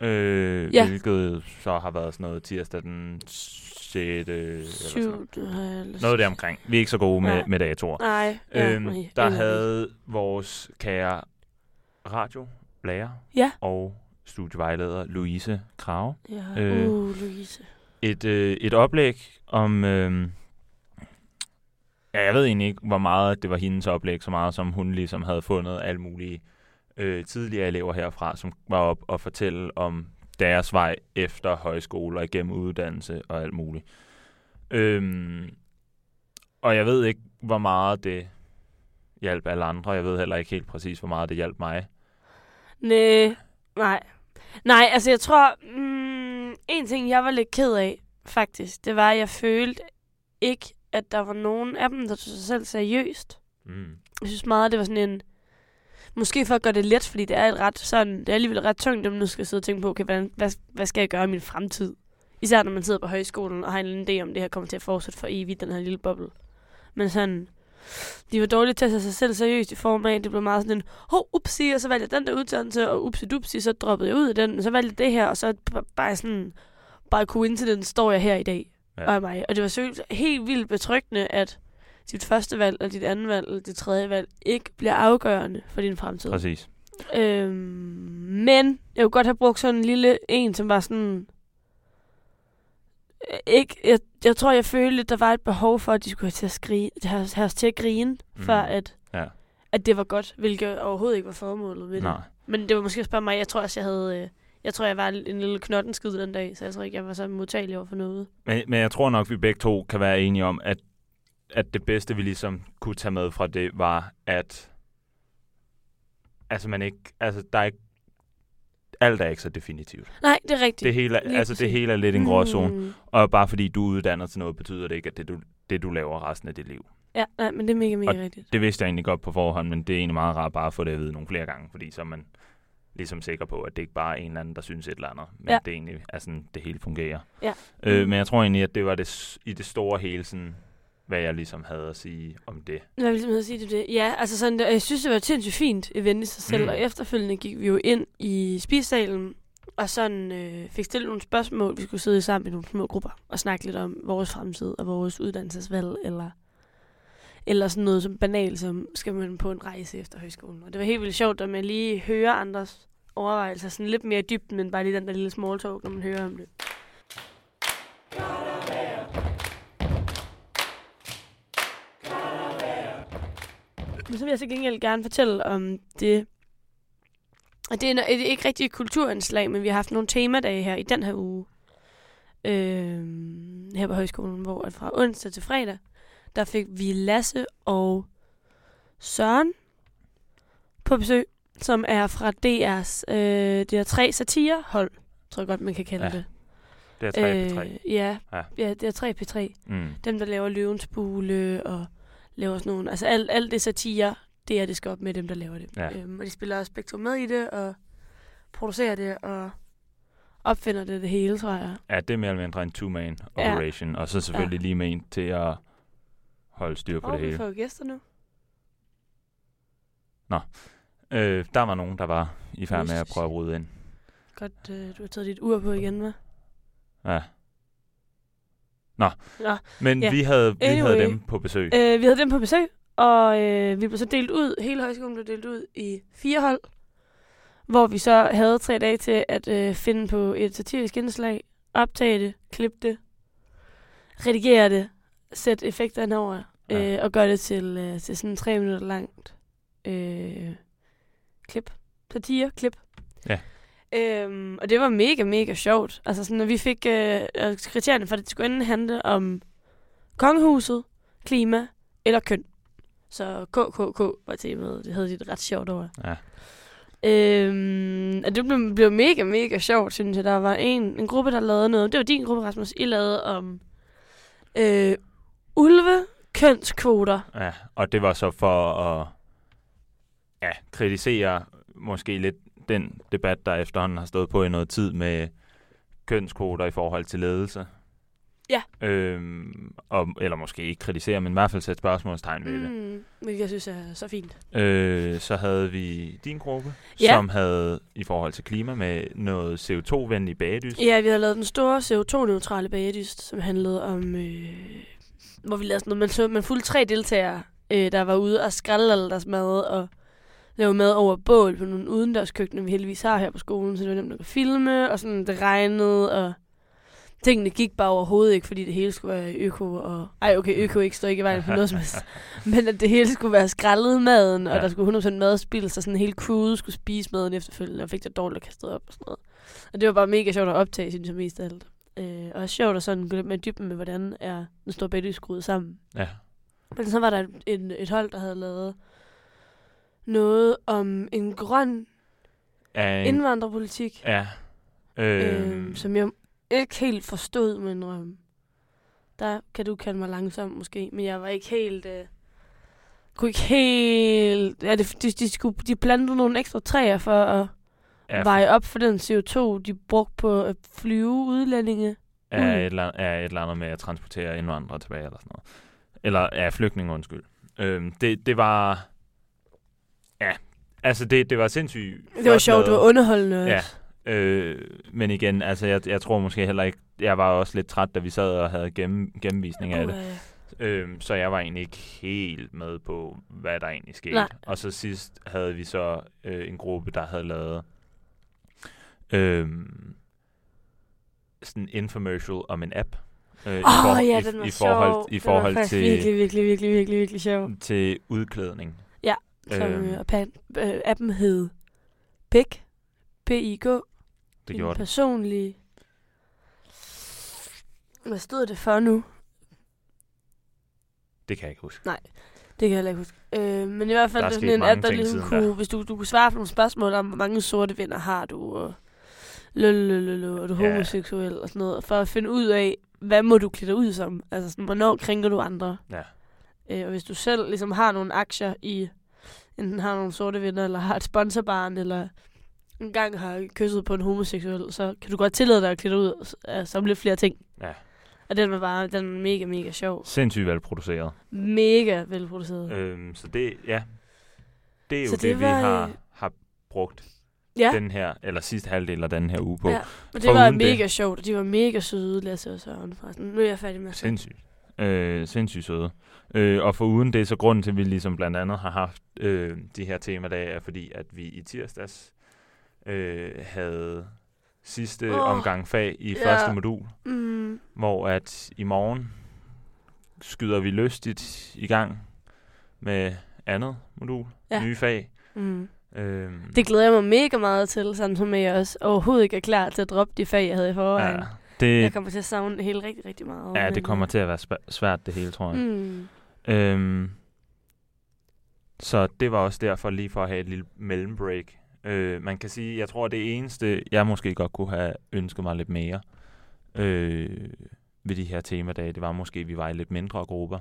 øh, Ja. ja. hvilket så har været sådan noget tirsdag den 6. eller sådan noget. Noget der omkring. Vi er ikke så gode med, Nej. med datoer. Nej. Ja, Øhm, nej, der havde vores kære radiolærer Ja. og studievejleder Louise Krave Ja, øh, uh, Louise et, øh, et oplæg om... Øh, ja, jeg ved egentlig ikke, hvor meget det var hendes oplæg, så meget som hun ligesom havde fundet alle mulige øh, tidligere elever herfra, som var op og fortælle om deres vej efter højskole og igennem uddannelse og alt muligt. Øhm, og jeg ved ikke, hvor meget det hjalp alle andre. Jeg ved heller ikke helt præcis, hvor meget det hjalp mig. Næh, nej. Nej, altså jeg tror, mm, en ting jeg var lidt ked af, faktisk, det var, at jeg følte ikke, at der var nogen af dem, der tog sig selv seriøst. Mm. Jeg synes meget, det var sådan en... Måske for at gøre det let, fordi det er et ret sådan, det er alligevel ret tungt, at man nu skal sidde og tænke på, okay, hvad, hvad, hvad skal jeg gøre i min fremtid? Især når man sidder på højskolen og har en eller anden idé om, det her kommer til at fortsætte for evigt, den her lille boble. Men sådan, de var dårlige til at tage sig selv seriøst i form af, at det blev meget sådan en, hov, upsi, og så valgte jeg den der uddannelse, og upsi dupsi, så droppede jeg ud af den, og så valgte jeg det her, og så bare sådan, bare coincidence står jeg her i dag, Ja. og er mig. Og det var så helt vildt betryggende, at dit første valg, eller dit andet valg, eller dit tredje valg, ikke bliver afgørende for din fremtid. Præcis. Øhm, men jeg kunne godt have brugt sådan en lille en, som var sådan... Øh, Ikke, jeg, jeg tror, jeg følte, at der var et behov for, at de skulle have, til at skrige, have, have os til at grine, mm. før at, Ja. at det var godt, hvilket overhovedet ikke var formålet ved det. Nej. Men det var måske at spørge mig, jeg tror også, jeg havde... Øh, jeg tror, jeg var en lille knottenskid den dag, så jeg tror ikke, jeg var så modtagelig over for noget. Men, men jeg tror nok, vi begge to kan være enige om, at, at det bedste, vi ligesom kunne tage med fra det, var, at altså man ikke, altså der er ikke, alt er ikke så definitivt. Nej, det er rigtigt. Det hele, Lige altså det hele er lidt en gråzone, Mm. og bare fordi du er uddannet til noget, betyder det ikke, at det du, det du laver resten af dit liv. Ja, nej, men det er mega, mega Og rigtigt. Det vidste jeg egentlig godt på forhånd, men det er egentlig meget rart bare at få det at vide nogle flere gange, fordi så er man ligesom sikker på, at det ikke bare er en eller anden, der synes et eller andet, men Ja. det egentlig er sådan, det hele fungerer. Ja. Øh, men jeg tror egentlig, at det var det, i det store hele, sådan, hvad jeg ligesom havde at sige om det. Hvad vil jeg sige til det? Ja, altså sådan, jeg synes, det var et sindssygt fint event i sig selv, mm. og efterfølgende gik vi jo ind i spisesalen, og sådan øh, fik stillet nogle spørgsmål. Vi skulle sidde sammen i nogle små grupper og snakke lidt om vores fremtid og vores uddannelsesvalg, eller, eller sådan noget som banalt, som skal man på en rejse efter højskolen. Og det var helt vildt sjovt, at man lige hører andres overvejelser sådan lidt mere i dybden, men bare lige den der lille small talk, når man hører om det. Men så vil jeg så gengæld gerne fortælle om det. Og det er ikke rigtig et kulturanslag, men vi har haft nogle temadage her i den her uge. Øh, her på højskolen, hvor at fra onsdag til fredag, der fik vi Lasse og Søren på besøg, som er fra DR's øh, DR3 satirehold, tror jeg godt, man kan kalde Ja, det. Det er 3 øh, 3. Ja, Ja. ja, DR3 P3 Mm. dem, der laver Løvens Bule og laver sådan nogle... Altså alt, alt det satire, det er det skal op med dem, der laver det. Ja. Øhm, og de spiller også to med i det, og producerer det, og opfinder det det hele, tror jeg. Ja, det er mere eller mindre en two-man Ja. operation, og så selvfølgelig lige med en til at holde styr på og det vi hele. får gæster nu. Øh, der var nogen, der var i færd med at prøve at rydde ind. Godt, øh, du har taget dit ur på igen, hva'? Ja. Nå. Nå, Men ja. vi, havde, vi havde Anyway. dem på besøg. Øh, vi havde dem på besøg, og øh, vi blev så delt ud, hele højskolen blev delt ud i fire hold, hvor vi så havde tre dage til at øh, finde på et satirisk indslag, optage det, klippe det, redigere det, sætte effekterne over, øh, og gøre det til, øh, til sådan tre minutter langt øh, klip. Satire, klip. Ja. Øhm, og det var mega, mega sjovt. Altså sådan, når vi fik øh, kriterierne for, at det skulle enten handle om kongehuset, klima eller køn. Så KKK var temaet. Det havde de det ret sjovt over. Ja. Øhm, og det blev, blev mega, mega sjovt, synes jeg. Der var en, en gruppe, der lavede noget. Det var din gruppe, Rasmus. I lavede om øh, ulve kønskvoter. Ja, og det var så for at ja, kritisere måske lidt den debat, der efterhånden har stået på i noget tid med kønskvoter i forhold til ledelse. Ja. Øhm, og, eller måske ikke kritisere, men i hvert fald sætte spørgsmålstegn ved det. Mm, hvilket jeg synes er så fint. Øh, så havde vi din gruppe, Ja. som havde i forhold til klima med noget CO2-venlig bagdyst. Ja, vi har lavet den store CO2-neutrale bagedyst, som handlede om, øh, hvor vi lavede sådan noget, man, så, man fulgte tre deltagere, øh, der var ude og skralde al deres mad og lave mad over bål på nogle udendørskøkkener, vi heldigvis har her på skolen, så det var nemt at filme, og sådan det regnede, og tingene gik bare overhovedet ikke, fordi det hele skulle være øko, og ej okay, øko ikke står ikke i vejen for noget som helst, men at det hele skulle være skrællet maden, og Ja. der skulle 100% madspil, så sådan hele crewet skulle spise maden efterfølgende, og fik det dårligt kastet op og sådan noget. Og det var bare mega sjovt at optage, synes jeg mest af alt. Øh, og sjovt at sådan gå lidt mere dybden med, hvordan er den store baby skruet sammen. Ja. Men så var der et, et, hold, der havde lavet noget om en grøn Af en, indvandrerpolitik, ja. Øh, øh, som jeg ikke helt forstod, men øh, der kan du kalde mig langsom måske, men jeg var ikke helt... Øh, kunne ikke helt... Ja, det, de, de, skulle, de plantede nogle ekstra træer for at ja, ja. veje op for den CO2, de brugte på at flyve udlændinge. er, Mm. et eller, er et eller andet med at transportere indvandrere tilbage eller sådan noget. Eller ja, flygtninge, undskyld. Øhm, det, det var... Ja, altså det, det var sindssygt Det var sjovt, det var underholdende Ja. også. Øh, men igen, altså jeg, jeg tror måske heller ikke... Jeg var også lidt træt, da vi sad og havde gennem, gennemvisning af det. Uh, Øhm, så jeg var egentlig ikke helt med på, hvad der egentlig skete. Nej. Og så sidst havde vi så øh, en gruppe, der havde lavet øhm, sådan en infomercial om en app. Øh, Åh i, oh, ja, i, den var i forhold, sjov. I forhold den var til, virkelig, virkelig, virkelig, virkelig, virkelig sjov. til udklædning. Som Øhm. øh, pan, øh, appen hed PIK. P-I-K. Det gjorde den. personlige... Hvad stod det for nu? Det kan jeg ikke huske. Det kan jeg heller ikke huske. Øh, men i hvert fald Der er det er sådan en app, der ligesom kunne, da. hvis du, du kunne svare på nogle spørgsmål om, hvor mange sorte venner har du, og lølølølø, og du er homoseksuel og sådan noget, for at finde ud af, hvad må du klæde dig ud som? Altså sådan, hvornår krænker du andre? Ja. Øh, og hvis du selv ligesom har nogle aktier i, enten har nogle sorte venner, eller har et sponsorbarn, eller engang har kysset på en homoseksuel, så kan du godt tillade dig at klæde dig ud øh, som lidt flere ting. Ja. Og den var bare, den er mega, mega sjov. Sindssygt velproduceret. Mega velproduceret. Øhm, så det, ja. Det er jo Så det, det det vi var, har, øh, har brugt ja. den her, eller sidste halvdel af den her uge på. Ja, og det Foruden var det- mega sjovt, og de var mega søde, Lasse og Søren. Forresten. Nu er jeg færdig med. Sindssygt. Øh, sindssygt søde. Øh, og for uden det, så grunden til, at vi ligesom blandt andet har haft øh, de her temadage, er fordi, at vi i tirsdags øh, havde sidste oh, omgang fag i ja. første modul, Mm, hvor at i morgen skyder vi lystigt i gang med andet modul, ja. nye fag. mm. Øh, Det glæder jeg mig mega meget til, sådan som jeg også overhovedet ikke er klar til at droppe de fag, jeg havde i forvejen. ja, Ja. Jeg det, kommer til at savne det hele rigtig, rigtig meget. ja, men, det kommer til at være svæ- svært det hele, tror jeg. Mm. Øhm, så det var også derfor lige for at have et lille mellembreak. Øh, man kan sige, jeg tror det eneste, jeg måske godt kunne have ønsket mig lidt mere øh, ved de her temadage, det var måske, at vi var i lidt mindre grupper.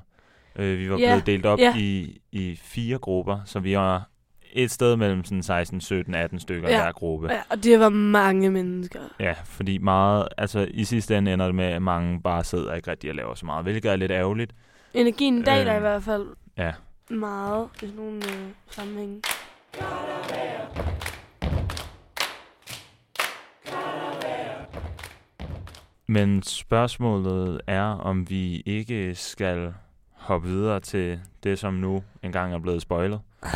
Øh, vi var Ja, blevet delt op ja. i, i fire grupper, så vi var et sted mellem sådan 16, 17, 18 stykker Ja. hver gruppe. Ja, og det var mange mennesker. Ja, fordi meget, altså i sidste ende ender det med, at mange bare sidder ikke rigtig og laver så meget, hvilket er lidt ærgerligt. Energien daler Øh, i hvert fald Ja, meget i sådan nogle øh, sammenhænge. Men spørgsmålet er, om vi ikke skal hoppe videre til det, som nu engang er blevet spoilet.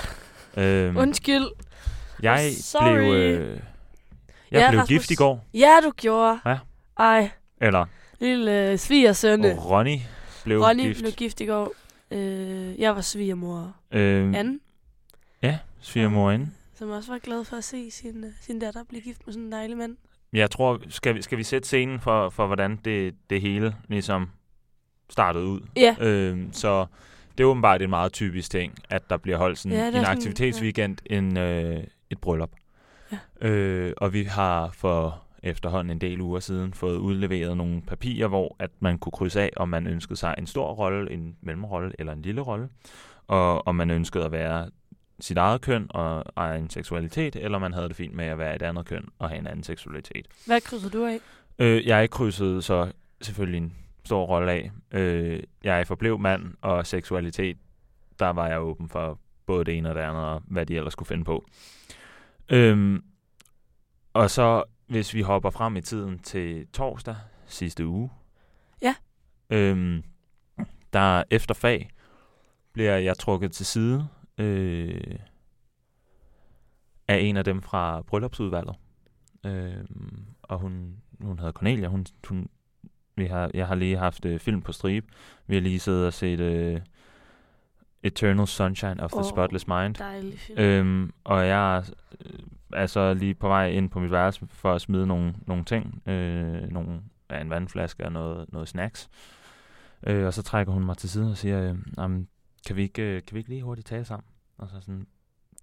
øhm, Undskyld. jeg sorry. blev, øh, jeg Ja, blev Rasmus. gift i går. Ja, du gjorde. Ja. Ej, Eller lille øh, svigersønne. Ronny blev Ronny gift. blev gift i går. Øh, jeg var svigermor. Øh, Anne, ja, svigermorinde. som også var glad for at se sin, øh, sin datter blive gift med sådan en dejlig mand. Jeg tror, skal vi, skal vi sætte scenen for, for hvordan det, det hele ligesom startede ud? Ja. Øhm, så det er åbenbart en meget typisk ting, at der bliver holdt sådan Ja, ja, en sådan, aktivitetsweekend, en, øh, et bryllup. Ja. Øh, og vi har for efterhånden en del uger siden fået udleveret nogle papirer, hvor at man kunne krydse af, om man ønskede sig en stor rolle, en mellemrolle eller en lille rolle, og om man ønskede at være sit eget køn og egen seksualitet, eller man havde det fint med at være et andet køn og have en anden seksualitet. Hvad krydser du af? Øh, jeg krydsede så selvfølgelig en stor rolle af. Øh, jeg forblev mand, og seksualitet, der var jeg åben for både det ene og det andet, og hvad de ellers skulle finde på. Øhm, og så, hvis vi hopper frem i tiden til torsdag sidste uge. Ja. Øhm, der efter fag bliver jeg trukket til side øh, af en af dem fra bryllupsudvalget. Øhm, og hun, hun hedder Cornelia. Hun, hun, vi har, jeg har lige haft øh, film på stribe. Vi har lige siddet og set øh, Eternal Sunshine of the Spotless Mind. Dejlig film. Øhm, og jeg er, øh, er så lige på vej ind på mit værelse for at smide nogle, nogle ting. Øh, nogle, ja, en vandflaske og noget, noget snacks. Øh, og så trækker hun mig til siden og siger, øh, "Jamen, kan, vi ikke, øh, kan vi ikke lige hurtigt tale sammen? Og så sådan,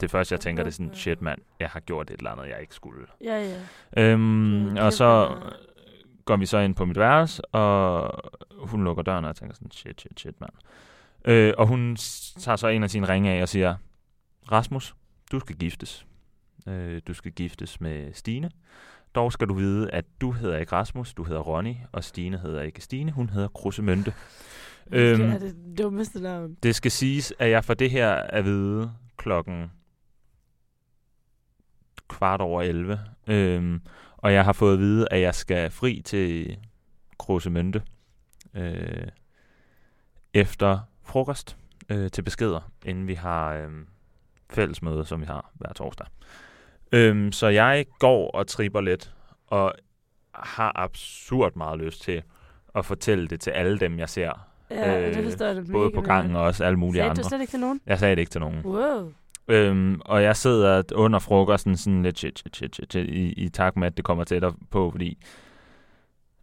det første, jeg tænker, det er sådan, shit mand, jeg har gjort et eller andet, jeg ikke skulle. Ja, ja. Øhm, og så går vi så ind på mit værelse, og hun lukker døren, og jeg tænker sådan, shit, shit, shit, mand. Øh, og hun tager så en af sine ringe af og siger, Rasmus, du skal giftes. Øh, du skal giftes med Stine. Dog skal du vide, at du hedder ikke Rasmus, du hedder Ronny, og Stine hedder ikke Stine, hun hedder Krussemønte. Det Øhm, er det dummeste navn. det skal siges, at jeg får det her at vide klokken kvart over 11. Øhm, og jeg har fået at vide, at jeg skal fri til Krosemønte øh, efter frokost øh, til beskeder, inden vi har øh, fællesmøde, som vi har hver torsdag. Øhm, så jeg går og tripper lidt, og har absurd meget lyst til at fortælle det til alle dem, jeg ser. Ja, øh, det forstår jeg da Både på gangen og også alle mulige Sagde andre. du slet ikke til nogen? Jeg sagde det ikke til nogen. Wow. Øhm, og jeg sidder under frokosten sådan lidt shit, shit, shit, shit, shit i, i takt med, at det kommer tættere på, fordi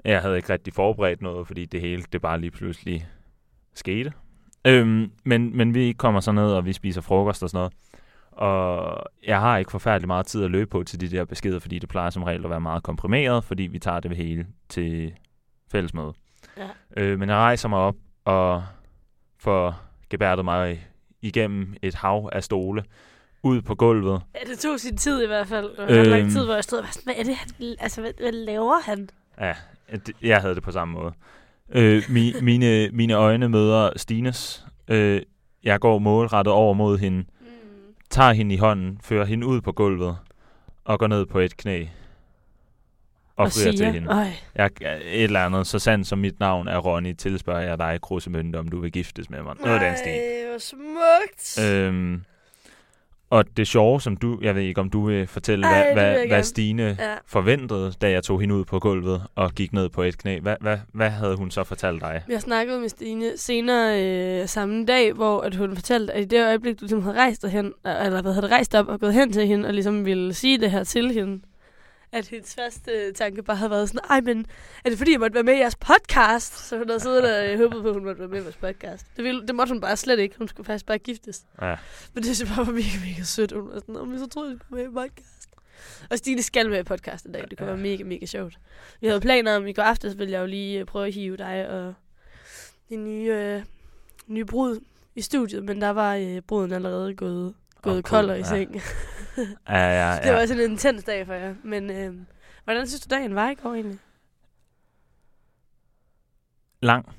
jeg havde ikke rigtig forberedt noget, fordi det hele, det bare lige pludselig skete. Øhm, men, men vi kommer så ned, og vi spiser frokost og sådan noget. Og jeg har ikke forfærdelig meget tid at løbe på til de der beskeder, fordi det plejer som regel at være meget komprimeret, fordi vi tager det hele til fællesmøde. Ja. Øh, men jeg rejser mig op og får gebærdet mig igennem et hav af stole ud på gulvet. Ja, det tog sin tid i hvert fald. Det var øhm, lang tid, hvor jeg stod og var sådan, hvad er det, han, altså, hvad, hvad laver han? Ja, det- jeg havde det på samme måde. Øh, mi, mine, mine øjne møder Stines. Øh, jeg går målrettet over mod hende, Mm. tager hende i hånden, fører hende ud på gulvet og går ned på et knæ. Og, Og til siger, hende. Øj, Jeg, et eller andet, så sandt som mit navn er Ronny, tilspørger jeg dig, Krussemønte, om du vil giftes med mig. Noget af den stil. Hvor smukt. Øhm, og det sjove, som du, jeg ved ikke, om du vil fortælle, Ej, hvad, hvad, hvad. Stine Ja. forventede, da jeg tog hende ud på gulvet og gik ned på et knæ. Hvad, hvad, hvad havde hun så fortalt dig? Jeg snakkede med Stine senere øh, samme dag, hvor at hun fortalte, at i det øjeblik, du ligesom havde rejst derhen, øh, eller hvad havde rejst op og gået hen til hende, og ligesom ville sige det her til hende, at hendes første tanke bare havde været sådan, ej, men er det fordi, jeg måtte være med i jeres podcast? Så hun havde siddet og øh, håbet på, at hun måtte være med i vores podcast. Det, ville, det måtte hun bare slet ikke. Hun skulle faktisk bare giftes. Ja. Men det synes jeg bare var mega, mega sødt. Hun var sådan, jeg så troede, jeg skulle med i podcast. Og Stine skal være i podcast i dag. Det kunne Ja. være mega, mega sjovt. Vi havde planer om, i går aftes ville jeg jo lige øh, prøve at hive dig og din nye, øh, nye brud i studiet, men der var øh, bruden allerede gået, gået kold og i ja. seng. Ja, ja, Det var ja. sådan en intens dag for jer. Men øh, hvordan synes du, dagen var i går egentlig? Lang.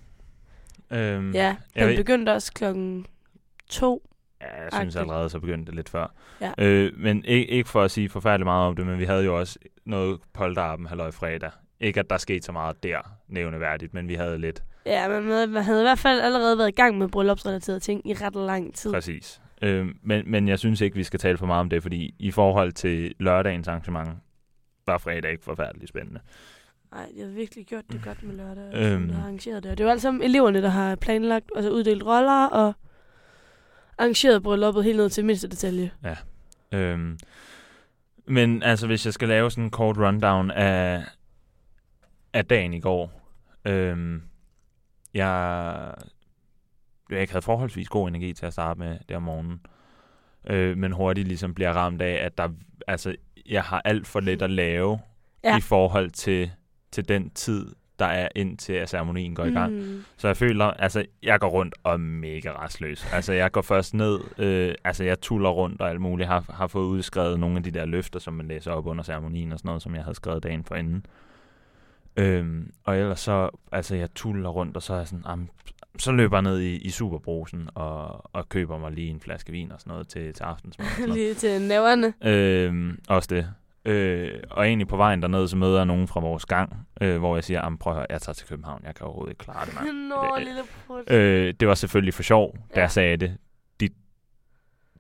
Øhm, Ja, jeg den ved- begyndte også klokken to. Ja, jeg synes allerede, så begyndte det lidt før. Ja. Øh, men ikke, ikke for at sige forfærdeligt meget om det, men vi havde jo også noget polterappen halvøj fredag. Ikke at der skete så meget der, nævneværdigt, men vi havde lidt Ja, men man havde i hvert fald allerede været i gang med bryllupsrelaterede ting i ret lang tid. præcis. Øh, men, men jeg synes ikke, vi skal tale for meget om det, fordi i forhold til lørdagens arrangement, var fredag ikke forfærdeligt spændende. Nej, jeg har virkelig gjort det godt med lørdag, Øhm. der har arrangeret det. Og det er jo alle sammen eleverne, der har planlagt, altså uddelt roller og arrangeret brylluppet helt ned til mindste detalje. Øhm, men altså, hvis jeg skal lave sådan en kort rundown af, af dagen i går. Øhm, jeg, jeg ikke havde forholdsvis god energi til at starte med der om morgenen. Øh, men hurtigt ligesom bliver ramt af, at der, altså, jeg har alt for lidt at lave Ja. i forhold til, til den tid, der er indtil at ceremonien går i gang. Mm. Så jeg føler, altså, jeg går rundt og er mega restløs. Altså, jeg går først ned, øh, altså, jeg tuller rundt og alt muligt. Har, har fået udskrevet nogle af de der løfter, som man læser op under ceremonien og sådan noget, som jeg havde skrevet dagen for inden. Øhm, og ellers så, altså, jeg tuller rundt, og så er jeg sådan, så løber jeg ned i, i Superbrosen og, og køber mig lige en flaske vin og sådan noget til, til aftensmad. og. Lige til næverne. Øhm, også det. Øh, og egentlig på vejen derned, så møder jeg nogen fra vores gang, øh, hvor jeg siger, "Am, prøv at høre, jeg tager til København, jeg kan overhovedet ikke klare det, mand. Nå, Det- lille prut. Øh, det var selvfølgelig for sjov, da Ja. jeg sagde det. De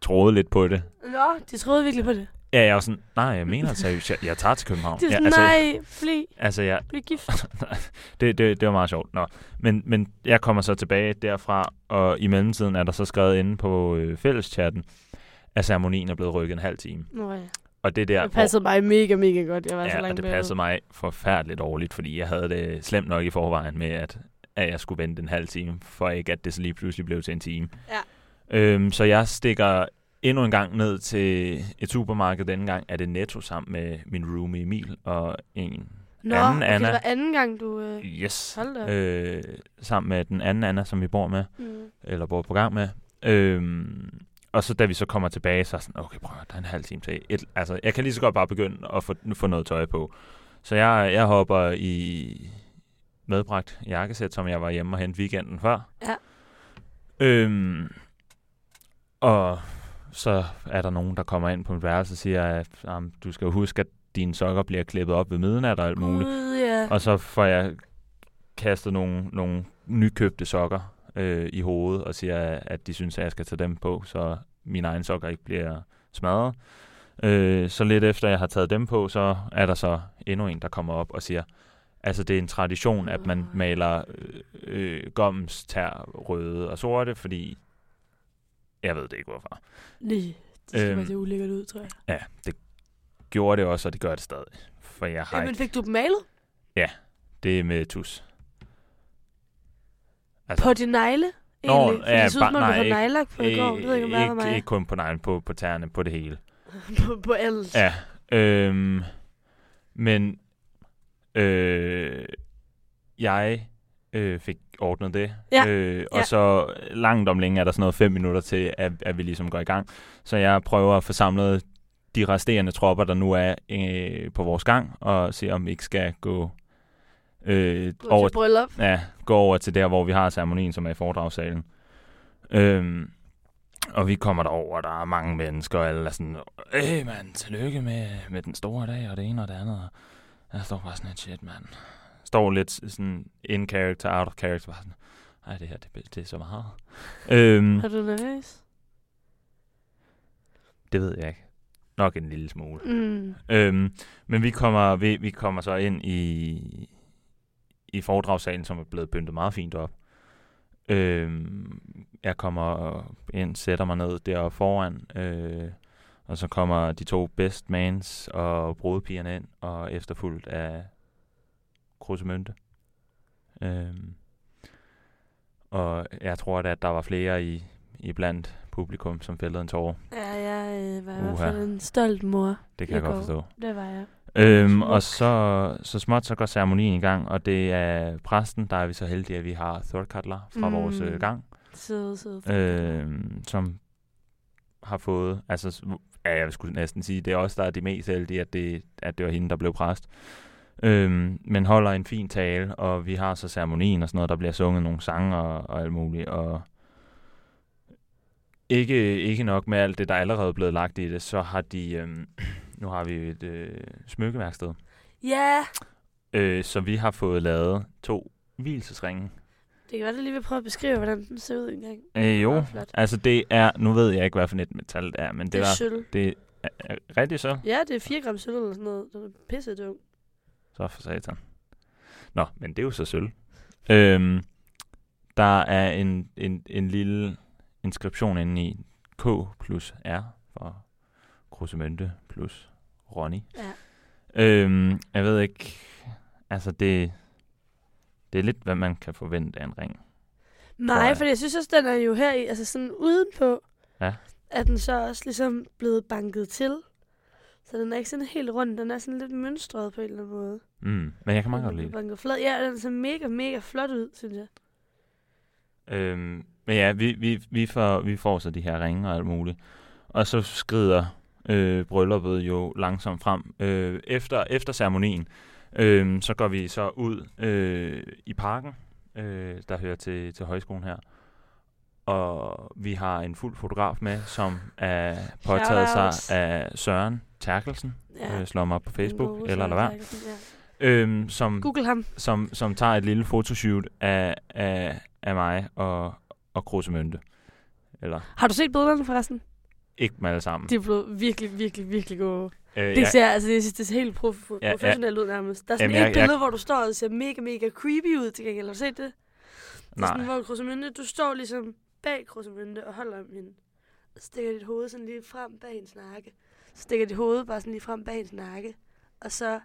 troede lidt på det. Nå, de troede virkelig på det. Ja, jeg var sådan, nej, jeg mener det seriøst, jeg, jeg tager til København. De er ja, sådan, nej, fly, altså, jeg, bliv gift. det, det, det var meget sjovt. Nå. Men, men jeg kommer så tilbage derfra, og i mellemtiden er der så skrevet inde på øh, fælleschatten, at ceremonien er blevet rykket en halv time. Nå ja. Og det der, Det passede mig mega, mega godt. Jeg var så ja, langt og det bagud. passede mig forfærdeligt dårligt, fordi jeg havde det slemt nok i forvejen med, at, at jeg skulle vente en halv time, for ikke at det så lige pludselig blev til en time. Ja. Øhm, så jeg stikker endnu en gang ned til et supermarked. Denne gang er det Netto sammen med min roomie Emil og en Nå, anden okay, Anna. det var anden gang, du... Øh... Yes. Hold da op. Øh, sammen med den anden Anna, som vi bor med, Mm. eller bor på gang med. Øhm, og så da vi så kommer tilbage, så er sådan, okay, prøv der er en halv time til. Et, altså, jeg kan lige så godt bare begynde at få, få noget tøj på. Så jeg, jeg hopper i medbragt jakkesæt, som jeg var hjemme og hente weekenden før. Ja. Øhm, og så er der nogen, der kommer ind på mit værelse og siger, at du skal jo huske, at dine sokker bliver klippet op ved midnat og alt muligt. Gud, ja. Og så får jeg kastet nogle, nogle nykøbte sokker øh, i hovedet og siger, at de synes, at jeg skal tage dem på, så mine egne sokker ikke bliver smadret. Øh, så lidt efter jeg har taget dem på, så er der så endnu en, der kommer op og siger, altså det er en tradition, at man maler øh, øh, gommens tær røde og sorte, fordi jeg ved det ikke hvorfor. Lige Det skal Øhm. se ulækkert ud, tror jeg. Ja, det gjorde det også, og det gør det stadig. For jeg har Jamen, ikke... fik du dem malet? Det er med tus. På din negle? Nå, Egentlig? Ja, det bare- som om du nej, ikke- neglelak på i går. Det ved jeg ikke, var ikke, ikke kun på neglen, på, på tæerne, på det hele. på, på alt. Ja, øhm, men øh, jeg øh, fik ordnet det. Ja, Øh, og ja. så langt om længe er der sådan noget fem minutter til, at, at vi ligesom går i gang. Så jeg prøver at få samlet de resterende tropper, der nu er øh, på vores gang, og se om vi ikke skal gå, øh, Gå over, til bryllup. ja, gå over til der, hvor vi har ceremonien, som er i foredragssalen. Øhm, og vi kommer derover, og der er mange mennesker, og alle er sådan, øh mand, tillykke med, med den store dag, og det ene og det andet. Og jeg står bare sådan shit mand. Står lidt sådan in character, out of character, bare sådan, ej det her, det, det er så meget. øhm, Er du nervøs? det ved jeg ikke. Nok en lille smule. Mm. Øhm, men vi kommer, vi, vi kommer så ind i, i foredragssalen, som er blevet pyntet meget fint op. Øhm, jeg kommer ind, sætter mig ned deroppe foran, øh, og så kommer de to best mans og brudepigerne ind, og efterfulgt af Krusemønte. Øhm, og jeg tror da, at der var flere i, i blandt publikum, som fældede en tårer. Ja, jeg øh, var i hvert fald en stolt mor. Det kan I jeg godt forstå. Det var jeg. Øhm, og så, så småt så går ceremonien i gang, og det er præsten, der er vi så heldige, at vi har Thorkatler fra mm. vores øh, gang, Søde, søde. øhm, som har fået, altså, ja, jeg skulle næsten sige, det er også der er de mest heldige, at det, at det var hende, der blev præst. Øhm, men holder en fin tale, og vi har så ceremonien og sådan noget, der bliver sunget nogle sange og, og alt muligt, og ikke, ikke nok med alt det, der allerede er blevet lagt i det, så har de, øhm, nu har vi et øh, smykkeværksted, Ja, Øh, så vi har fået lavet to hvilesesringe. det kan være, du lige vil prøve at beskrive, hvordan den ser ud engang. Øh, jo, flot. altså det er, nu ved jeg ikke, hvad for et metal det er, men det, Det er var, sølv. det er, rigtigt så. Ja, det er 4 gram sølv eller sådan noget. Den er pisse tung. Så for satan. Nå, men det er jo så sølv. Øhm, der er en, en, en lille inskription inde i K plus R for Krusemønte plus Ronny. Ja. Øhm, jeg ved ikke, altså det, det er lidt, hvad man kan forvente af en ring. Nej, for jeg synes også, den er jo her i, altså sådan udenpå, Ja. er den så også ligesom blevet banket til. Så den er ikke sådan helt rund, den er sådan lidt mønstret på en eller anden måde. Mm, men jeg kan meget Den godt lide det. banket flad. Ja, den ser mega, mega flot ud, synes jeg. Øhm, men ja, vi, vi, vi, får, vi får så de her ringe og alt muligt. Og så skrider øh, brylluppet jo langsomt frem. Øh, efter, efter ceremonien, øh, så går vi så ud øh, i parken, øh, der hører til, til højskolen her. Og vi har en fuld fotograf med, som er påtaget sig af Søren Terkelsen. Ja. Ja. Øh, slår mig op på Facebook, gode eller. Søren Terkelsen, Øhm, som, Ja. Google ham. som, som tager et lille fotoshoot af, af, af mig og, og Krusemønte. Eller Har du set billederne forresten? ikke med alle sammen. De er blevet virkelig, virkelig, virkelig gode. øh, Det ser, altså, jeg synes, det ser helt prof- Ja, ja. professionelt ud nærmest. Der er sådan Jamen, et jeg- billede, jeg- hvor du står og ser mega, mega creepy ud til gengæld. Har du set det? Det er sådan, nej. hvor Krusemynte, du står ligesom bag Krusemynte og holder om hende. Og stikker dit hoved sådan lige frem bag hendes nakke. Stikker dit hoved bare sådan lige frem bag hendes nakke. Og så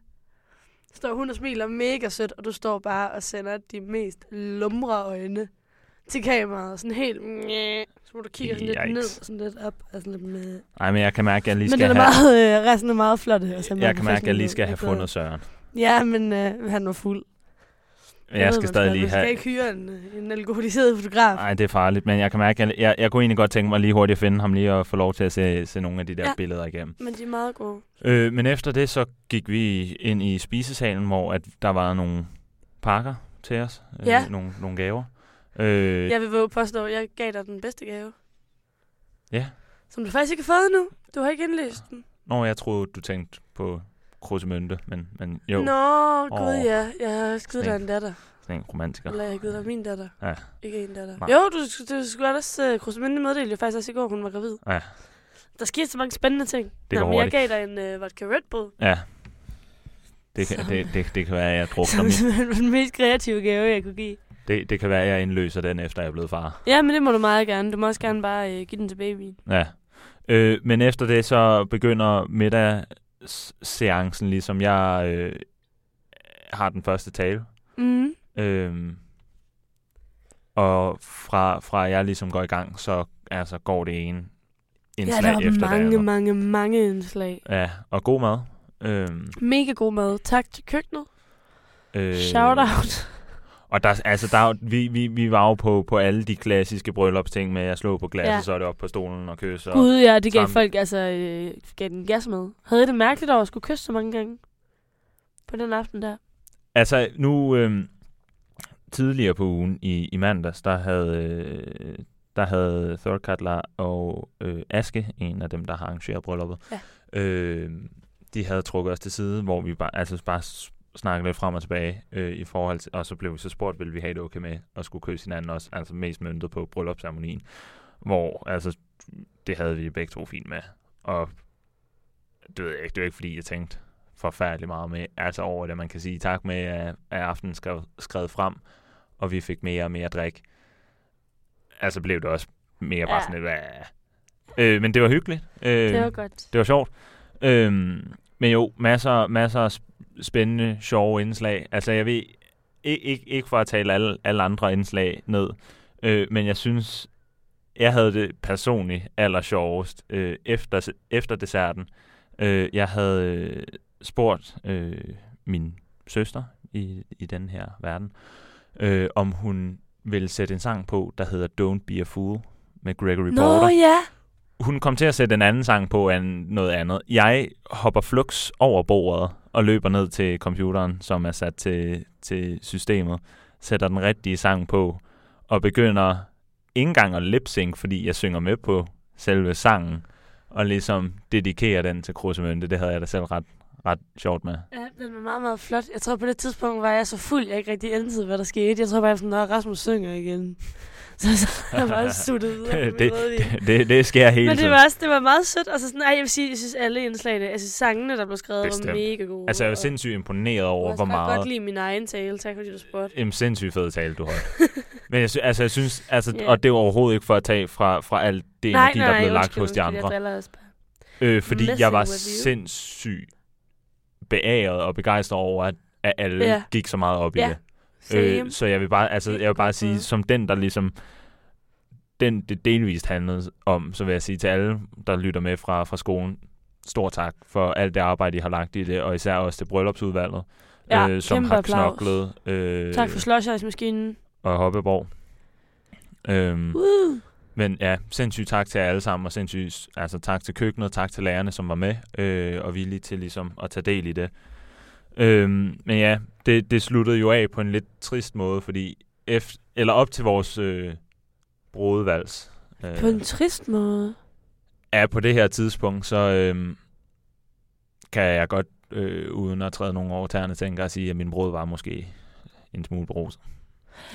står hun og smiler mega sødt, og du står bare og sender de mest lumre øjne til kameraet. Sådan helt... Nye. Så må du kigge sådan lidt Yikes. ned og sådan lidt op. Og sådan lidt med. nej, men jeg kan mærke, at jeg lige Men skal den er have... meget, øh, resten er meget flot. Altså, jeg kan mærke, at jeg lige skal have fundet Søren. Ja, men øh, han var fuld. Jeg, jeg ved, skal stadig lige Man skal have... ikke hyre en, en alkoholiseret fotograf. Nej, det er farligt, men jeg kan mærke, at jeg, jeg kunne egentlig godt tænke mig lige hurtigt at finde ham lige og få lov til at se, se nogle af de der Ja. billeder igennem. Men de er meget gode. Øh, men efter det, så gik vi ind i spisesalen, hvor at der var nogle pakker til os. Øh, Ja. nogle, nogle gaver. Øh, Jeg vil våge påstå, at jeg gav dig den bedste gave. Ja. Som du faktisk ikke har fået endnu. Du har ikke indlæst den. Nå, jeg troede, du tænkte på Krusemønte, men, men jo, Nå, gud Åh. ja. Jeg har givet dig en datter. sådan en romantiker. Eller jeg har givet dig min datter. Ja. Ikke en datter. Nej. Jo, du, du skulle også... Uh, Krusminde meddelte jo faktisk også i går, hun var gravid. Ja. Der skete så mange spændende ting. Det Nå, men jeg gav dig en uh, vodka Red Bull. Ja. Det kan, Som- det, det, det kan være, at jeg drukner Som min. var den mest kreative gave, jeg kunne give. Det, det kan være, at jeg indløser den, efter jeg er blevet far. Ja, men det må du meget gerne. Du må også gerne bare uh, give den til babyen. Ja. Øh, men efter det, så begynder middagsseancen, ligesom jeg øh, har den første tale. Mm. Øhm, og fra, fra jeg ligesom går i gang, så altså, går det ene Ja, indslag der var efter det mange, andet. mange, mange indslag. Ja, og god mad. Øhm, Mega god mad. Tak til køkkenet. øh, Shout out. Og der, altså, der, er vi, vi, vi var jo på, på alle de klassiske bryllupsting med at slå på glasset, Ja. så er det op på stolen og kysse. Gud, ja, det gav sammen. folk altså øh, gav den gas med. Havde I det mærkeligt over at skulle kysse så mange gange? På den aften der. Altså, nu øhm, tidligere på ugen i, i mandags, der havde, øh, der havde Thorkatla og øh, Aske, en af dem, der har arrangeret brylluppet, Ja. øh, de havde trukket os til side, hvor vi bare, altså bare s- snakkede lidt frem og tilbage øh, i forhold til, og så blev vi så spurgt, ville vi have det okay med at skulle kysse hinanden også, altså mest møntet på bryllupsceremonien, hvor altså, det havde vi begge to fint med, og det ved jeg ikke, det var ikke fordi, jeg tænkte forfærdeligt meget med, altså over det, man kan sige tak med, at, at aftenen skrev, skrevet frem, og vi fik mere og mere drik. Altså blev det også mere bare Ja. sådan lidt, øh, men det var hyggeligt. Øh, Det var godt. det var sjovt. Øhm, men jo, masser, masser af sp- spændende, sjove indslag. Altså, jeg ved, ikke, ikke, ikke for at tale alle, alle andre indslag ned, øh, men jeg synes, jeg havde det personligt aller sjovest øh, efter, efter desserten. Øh, jeg havde øh, spurgt øh, min søster i, i den her verden, øh, om hun ville sætte en sang på, der hedder Don't Be a Fool med Gregory Nå Porter ja hun kom til at sætte en anden sang på end noget andet. Jeg hopper flux over bordet og løber ned til computeren, som er sat til, til systemet, sætter den rigtige sang på og begynder ikke engang at lip fordi jeg synger med på selve sangen, og ligesom dedikerer den til Krusemønte. Det havde jeg da selv ret, ret sjovt med. Ja, den var meget, meget flot. Jeg tror, på det tidspunkt var jeg så fuld, jeg ikke rigtig anede, hvad der skete. Jeg tror bare, jeg var sådan, at Rasmus synger igen. Så, så jeg bare suttet videre det, det, det, det sker hele Men det var også det var meget sødt. Altså sådan, ej, jeg vil sige, jeg synes alle indslagene, altså sangene, der blev skrevet, Bestemt. var mega gode. Altså, jeg er og- sindssygt imponeret og over, jeg hvor kan meget... godt lide min egen tale. Tak fordi du spurgte. en sindssygt fed tale, du holdt. Men jeg, sy- altså, jeg synes, altså, Ja. og det er overhovedet ikke for at tage fra, fra alt det energi, der er blevet lagt hos de Jeg andre. bare. Øh, fordi Messing jeg var sindssygt beæret og begejstret over, at, at alle ja. gik så meget op i Ja. det. Øh, så jeg vil bare, altså, jeg vil bare sige, som den, der ligesom, den det delvist handlede om, så vil jeg sige til alle, der lytter med fra, fra skolen, stor tak for alt det arbejde, I har lagt i det, og især også til bryllupsudvalget, Ja, øh, som har applaus. knoklet. Øh, Tak for slush-ice-maskinen. og Hoppeborg. Øhm, Woo! men ja, sindssygt tak til jer alle sammen, og sindssygt altså, tak til køkkenet, tak til lærerne, som var med, øh, og villige til ligesom at tage del i det. Øhm, men ja, det, det sluttede jo af på en lidt trist måde, fordi efter, eller op til vores øh, brudevals, øh, På en trist måde. er på det her tidspunkt, så øh, kan jeg godt, øh, uden at træde nogen over tæerne, tænke at sige, at min brud var måske en smule beruset.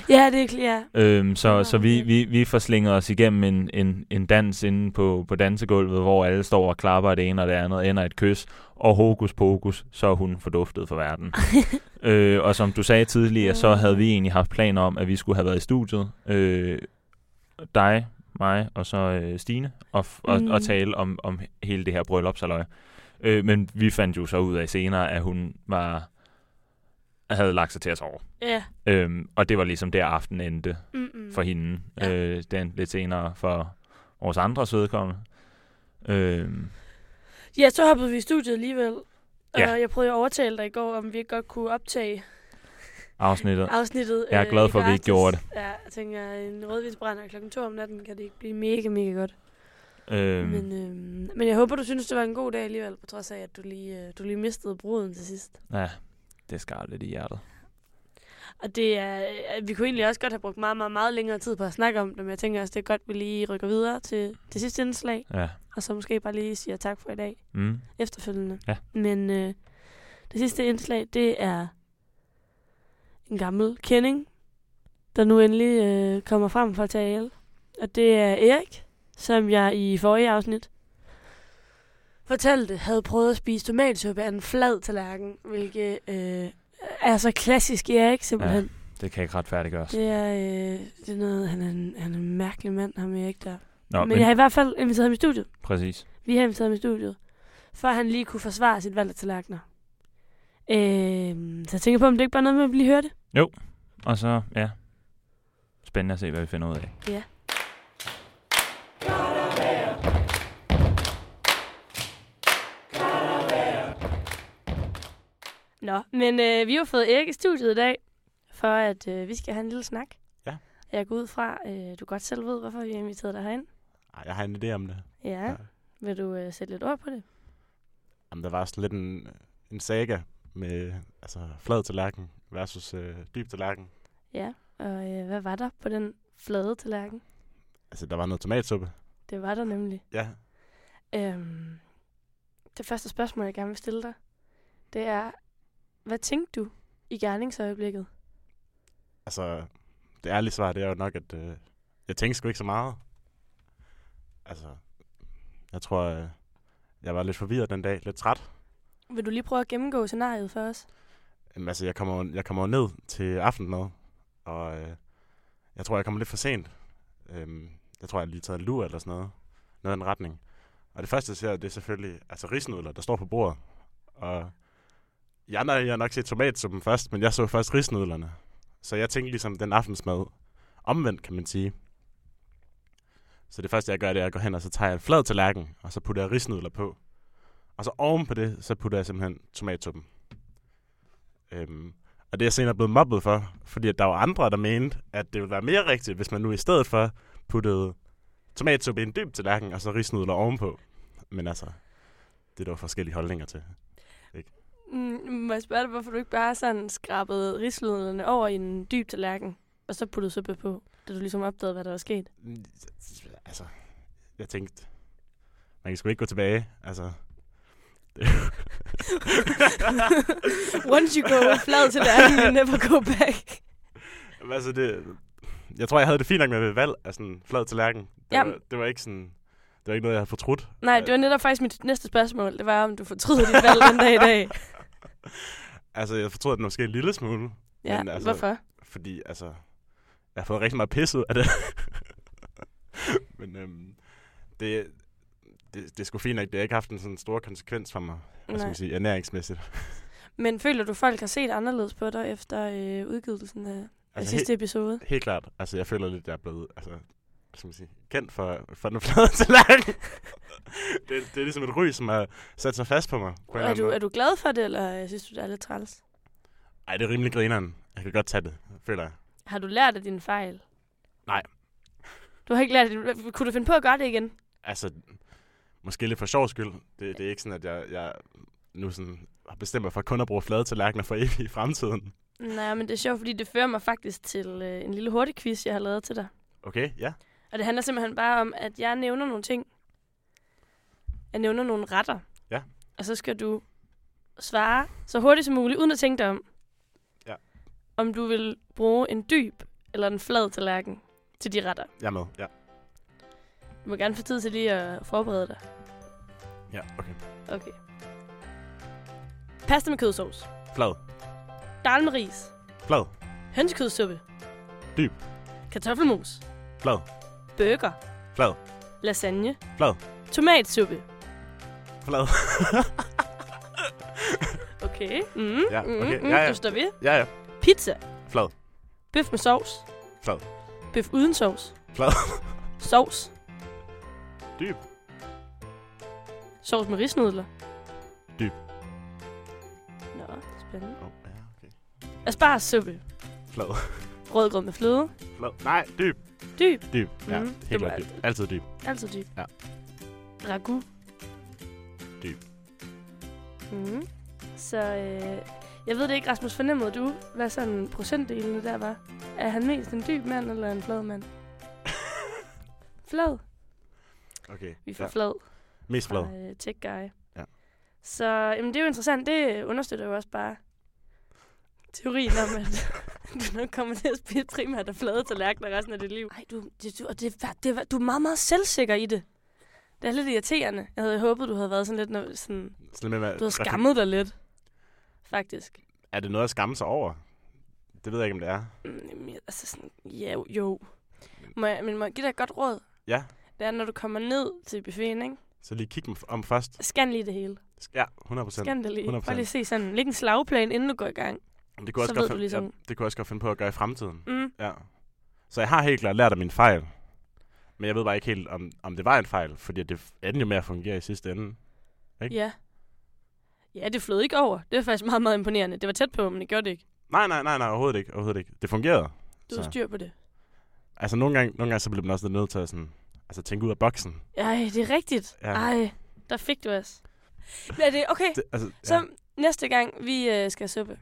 Ja, det er klart. Øhm, så Nå, så vi, vi, vi får slinget os igennem en, en, en dans inde på, på dansegulvet, hvor alle står og klapper det ene og det andet, ender et kys, og hokus pokus, så er hun forduftet for verden. øh, og som du sagde tidligere, så havde vi egentlig haft planer om, at vi skulle have været i studiet. Øh, dig, mig og så øh, Stine, og, og, Mm. og tale om, om hele det her bryllupsaløj. Øh, men vi fandt jo så ud af senere, at hun var havde lagt sig til at sove. Ja. Øhm, og det var ligesom der aften endte Mm-mm. for hende. Ja. Øh, den lidt senere for vores andre sødkommende. Øhm, Ja, så hoppede vi i studiet alligevel. Ja. Og jeg prøvede at overtale dig i går, om vi ikke godt kunne optage afsnittet. afsnittet. Jeg er øh, glad for, at vi ikke gjorde det. Ja, jeg tænker, en rødvinsbrænder klokken to om natten kan det ikke blive mega, mega godt. Øhm, Men, øhm, men jeg håber, du synes, det var en god dag alligevel, på trods af, at du lige, øh, du lige mistede bruden til sidst. ja, det skar lidt i hjertet. Og det er, øh, vi kunne egentlig også godt have brugt meget, meget, meget længere tid på at snakke om det, men jeg tænker også, det er godt, at vi lige rykker videre til det sidste indslag, Ja. og så måske bare lige siger tak for i dag Mm. efterfølgende. Ja. Men øh, det sidste indslag, det er en gammel kending, der nu endelig øh, kommer frem for at tale. Og det er Erik, som jeg i forrige afsnit fortalte, havde prøvet at spise tomatsuppe af en flad tallerken, hvilket øh, er så klassisk Erik simpelthen. Ja. Det kan ikke retfærdiggøres. Det er, øh, det er noget, han er, en, han er en mærkelig mand, ham Erik der. Nå, men, men, jeg har i hvert fald inviteret ham i studiet. præcis. Vi har inviteret ham i studiet, for han lige kunne forsvare sit valg af tallerkener. Øhm, så jeg tænker på, om det ikke bare er noget med at blive hørt det. Og så, ja, spændende at se, hvad vi finder ud af. Ja. Nå, men øh, vi har fået Erik i studiet i dag, for at øh, vi skal have en lille snak. Ja. Jeg går ud fra, øh, du godt selv ved, hvorfor vi har inviteret dig herind. Ej, jeg har en idé om det. Ja. Ja. Vil du øh, sætte lidt ord på det? Jamen, der var sådan lidt en, en saga med altså, flad tallerken versus øh, dyb tallerken. Ja. Og øh, hvad var der på den flade tallerken? Altså, der var noget tomatsuppe. Det var der nemlig. Ja. Øhm, det første spørgsmål, jeg gerne vil stille dig, det er, hvad tænkte du i gerningsøjeblikket? Altså, det ærlige svar, det er jo nok, at øh, jeg tænkte sgu ikke så meget. Altså, jeg tror, øh, jeg var lidt forvirret den dag, lidt træt. Vil du lige prøve at gennemgå scenariet for os? Jamen, altså, jeg kommer, jeg kommer ned til aftensmad, og øh, jeg tror, jeg kommer lidt for sent. Øhm, jeg tror, jeg lige taget en lur eller sådan noget. Noget i den retning. Og det første, jeg ser, det er selvfølgelig altså risnudler, der står på bordet. Og jeg, nej, jeg har nok set tomatsuppen først, men jeg så først risnudlerne. Så jeg tænkte ligesom den aftensmad omvendt, kan man sige. Så det første, jeg gør, det er at gå hen, og så tager jeg en flad tallerken, og så putter jeg risnudler på. Og så oven på det, så putter jeg simpelthen tomatsuppen. Øhm, og det er jeg senere blevet mobbet for, fordi at der var andre, der mente, at det ville være mere rigtigt, hvis man nu i stedet for puttede tomatsuppe i en dyb tallerken, og så risnudler ovenpå. Men altså, det er der forskellige holdninger til. Mm, må jeg spørge dig, hvorfor du ikke bare sådan skrabede rislyderne over i en dyb tallerken, og så puttede suppe på, da du ligesom opdagede, hvad der var sket? Altså, jeg tænkte, man kan sgu ikke gå tilbage. Altså, Once you go flad tallerken, you never go back. Jamen, altså det, jeg tror, jeg havde det fint nok med valg af sådan flad tallerken. Det, Jamen. var, det var ikke sådan, det var ikke noget, jeg havde fortrudt. Nej, det var netop faktisk mit næste spørgsmål. Det var, om du fortryder dit valg den dag i dag. Altså, jeg fortrød den måske en lille smule. Ja, Men altså- hvorfor? Fordi, altså, jeg har fået rigtig meget pis ud af det. Men øhm, det, det, det er sgu fint nok. Det har ikke haft en sådan stor konsekvens for mig, hvad skal man sige, ernæringsmæssigt. Men føler du, folk har set anderledes på dig efter øh, udgivelsen af, af Altså, sidste episode? Helt klart. Altså, jeg føler lidt, at jeg er blevet, altså, skal man sige, kendt for, for den flade tallerken. det, det er ligesom et ry, som har sat sig fast på mig. På en eller Er du, er du glad for det, eller synes du, det er lidt træls? Ej, det er rimelig grineren. Jeg kan godt tage det, føler jeg. Har du lært af dine fejl? Nej. Du har ikke lært dine... Kunne du finde på at gøre det igen? Altså, måske lidt for sjov skyld. Det, det er ikke sådan, at jeg, jeg nu sådan har bestemt mig for kun at bruge flade tallerkener for evigt i fremtiden. Nej, men det er sjovt, fordi det fører mig faktisk til øh, en lille hurtig quiz, jeg har lavet til dig. Okay, ja. Og det handler simpelthen bare om, at jeg nævner nogle ting. Jeg nævner nogle retter. Ja. Og så skal du svare så hurtigt som muligt, uden at tænke dig om. Ja. Om du vil bruge en dyb eller en flad tallerken til de retter. Jeg er med, ja. Du må gerne få tid til lige at forberede dig. Ja, okay. Okay. Pasta med kødsovs. Flad. Dal med ris. Flad. Hønsekødssuppe. Dyb. Kartoffelmos. Flad. Burger. Flad. Lasagne. Flad. Tomatsuppe. Flad. Okay. Mm, Ja, mm, okay. Mm, Ja, ja. Du står ved. ja, ja. Pizza. Flad. Bøf med sovs. Flad. Bøf uden sovs. Flad. Sovs. Dyb. Sovs med risnudler. Dyb. Nå, spændende. Oh, ja, okay. Aspargessuppe. Flad. Rødgrød med fløde. Flad. Nej, dyb. Dyb. Dyb. Ja, Mhm. helt klart dyb. Altid dyb. Altid dyb. Ja. Ragu. Dyb. Mm. Så øh, jeg ved det ikke, Rasmus, fornemmede du, hvad sådan procentdelene der var? Er han mest en dyb mand eller en flad mand? flad. Okay. Vi får ja. flad Mest flad. fra øh, Tech Guy. Ja. Så jamen, det er jo interessant. Det understøtter jo også bare teorien om, at du nok kommer til at spise primært af flade tallerkener resten af dit liv. Ej, du, det, du, og det, det, du er meget, meget selvsikker i det. Det er lidt irriterende. Jeg havde håbet, du havde været sådan lidt... når- Sådan, Sådan med, du havde skammet dig lidt. Faktisk. Er det noget at skamme sig over? Det ved jeg ikke, om det er. Mm, altså sådan, ja, jo. Må jeg, men må jeg give dig et godt råd? Ja. det er, når du kommer ned til buffeten, ikke? Så lige kig om først. Scan lige det hele. Ja, 100 procent. Scan det lige. 100%. Bare lige se sådan, læg en slagplan, inden du går i gang. Det kunne, så også godt du finde, ligesom- ja, det kunne også godt finde på at gøre i fremtiden. Mm. Ja. Så jeg har helt klart lært af min fejl. Men jeg ved bare ikke helt, om, om det var en fejl, fordi det endte jo med at fungere i sidste ende. Ikke? Ja. Ja, det flød ikke over. Det var faktisk meget, meget imponerende. Det var tæt på, men det gjorde det ikke. Nej, nej, nej, nej, overhovedet ikke. Overhovedet ikke. Det fungerede. Du Så. havde styr på det. Altså nogle gange, nogle gange så bliver man også nødt til at sådan, altså, tænke ud af boksen. Ej, det er rigtigt. Ja. Ej, der fik du os. Men er det okay? Det, altså, Så ja. næste gang, vi øh, skal suppe,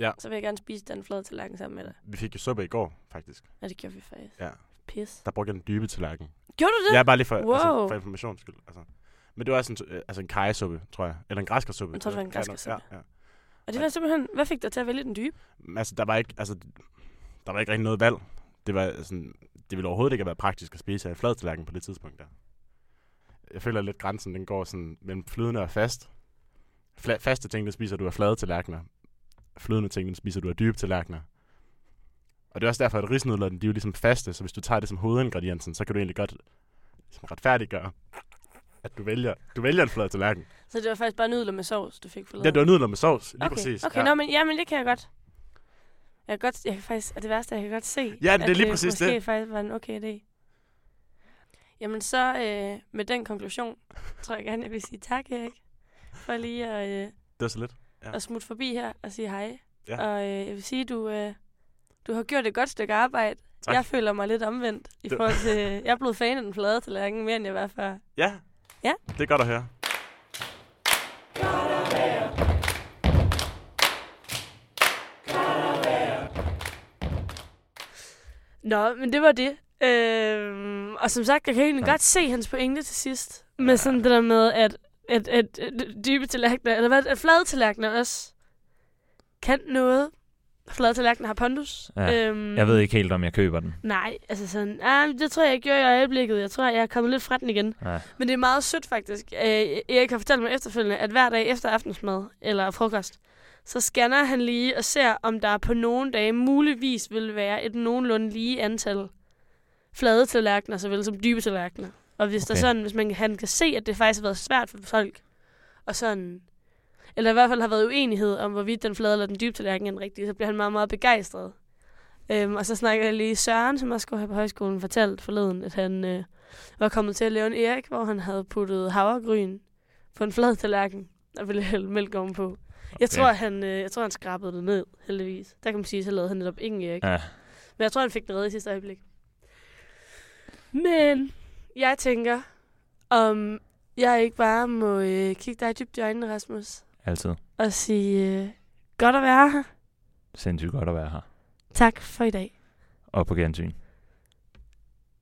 Ja. så vil jeg gerne spise den flade tallerken sammen med dig. Vi fik jo suppe i går, faktisk. Ja, det gjorde vi faktisk. Ja. Pis. Der brugte jeg den dybe tallerken. Gjorde du det? Ja, bare lige for, altså, Wow. for informations skyld. Altså. Men det var en, øh, altså en kajsuppe, tror jeg. Eller en græskarsuppe. Jeg tror, det var en græskarsuppe. Ja, ja. Og det var simpelthen, hvad fik dig til at vælge den dybe? Altså, der var ikke, altså, der var ikke rigtig noget valg. Det var sådan, det ville overhovedet ikke have været praktisk at spise af en flad tallerken på det tidspunkt der. Jeg føler lidt, grænsen den går sådan mellem flydende og fast. Fla- faste ting, det spiser du af flade tallerkener. Flydende ting, det spiser du af dybe tallerkener. Og det er også derfor, at risnudlerne, de er jo ligesom faste, så hvis du tager det som hovedingrediensen, så kan du egentlig godt ligesom retfærdiggøre, at du vælger, du vælger en flad tallerken. Så det var faktisk bare nudler med sovs, du fik forladet? Ja, det var nudler med sovs, lige okay. præcis. Okay, ja. nå, men, ja, men det kan jeg godt. Jeg kan godt, jeg kan faktisk, og det værste, jeg kan godt se, Ja, det er at lige det præcis måske det. faktisk var en okay idé. Jamen så, øh, med den konklusion, tror jeg gerne, jeg vil sige tak, Erik, for lige at, øh, Det var så lidt. Ja. at smutte forbi her og sige hej. Ja. Og øh, jeg vil sige, du, øh, du har gjort et godt stykke arbejde. Tak. Jeg føler mig lidt omvendt i Det- forhold til, jeg er blevet fan af den flade tallerken, mere end jeg var før. Ja. Ja. Det er godt at høre. Nå, men det var det. Øhm, og som sagt, jeg kan egentlig Ja. godt se hans pointe til sidst. Med sådan det der med, at, at, at, at dybe tallerkener, eller hvad, at flade tallerkener også kan noget. Flade tallerkener har pondus. Ja, øhm, Jeg ved ikke helt, om jeg køber den. Nej, altså sådan, ah, det tror jeg, jeg gjorde i øjeblikket. Jeg tror, jeg er kommet lidt fra den igen. Ja. Men det er meget sødt faktisk. Øh, Erik har fortalt mig efterfølgende, at hver dag efter aftensmad eller frokost, så scanner han lige og ser, om der på nogle dage muligvis vil være et nogenlunde lige antal flade tallerkener, såvel som dybe tallerkener. Og hvis okay. der sådan, hvis man, han kan se, at det faktisk har været svært for folk, og sådan, eller i hvert fald har været uenighed om, hvorvidt den flade eller den dybe tallerken er den rigtige, så bliver han meget, meget begejstret. Øhm, og så snakker jeg lige Søren, som også går her på højskolen, fortalt forleden, at han øh, var kommet til at lave en Erik, hvor han havde puttet havregryn på en flad tallerken og ville hælde mælk ovenpå. Okay. Jeg, tror, han, øh, jeg tror, han skrabede det ned, heldigvis. Der kan man sige, så lavede han netop ingen Erik. Ja. Men jeg tror, han fik den reddet i sidste øjeblik. Men jeg tænker, om jeg ikke bare må øh, kigge dig dybt i øjnene, Rasmus, Altid. og sige, øh, godt at være her. Sindssygt godt at være her. Tak for i dag. Og på gensyn.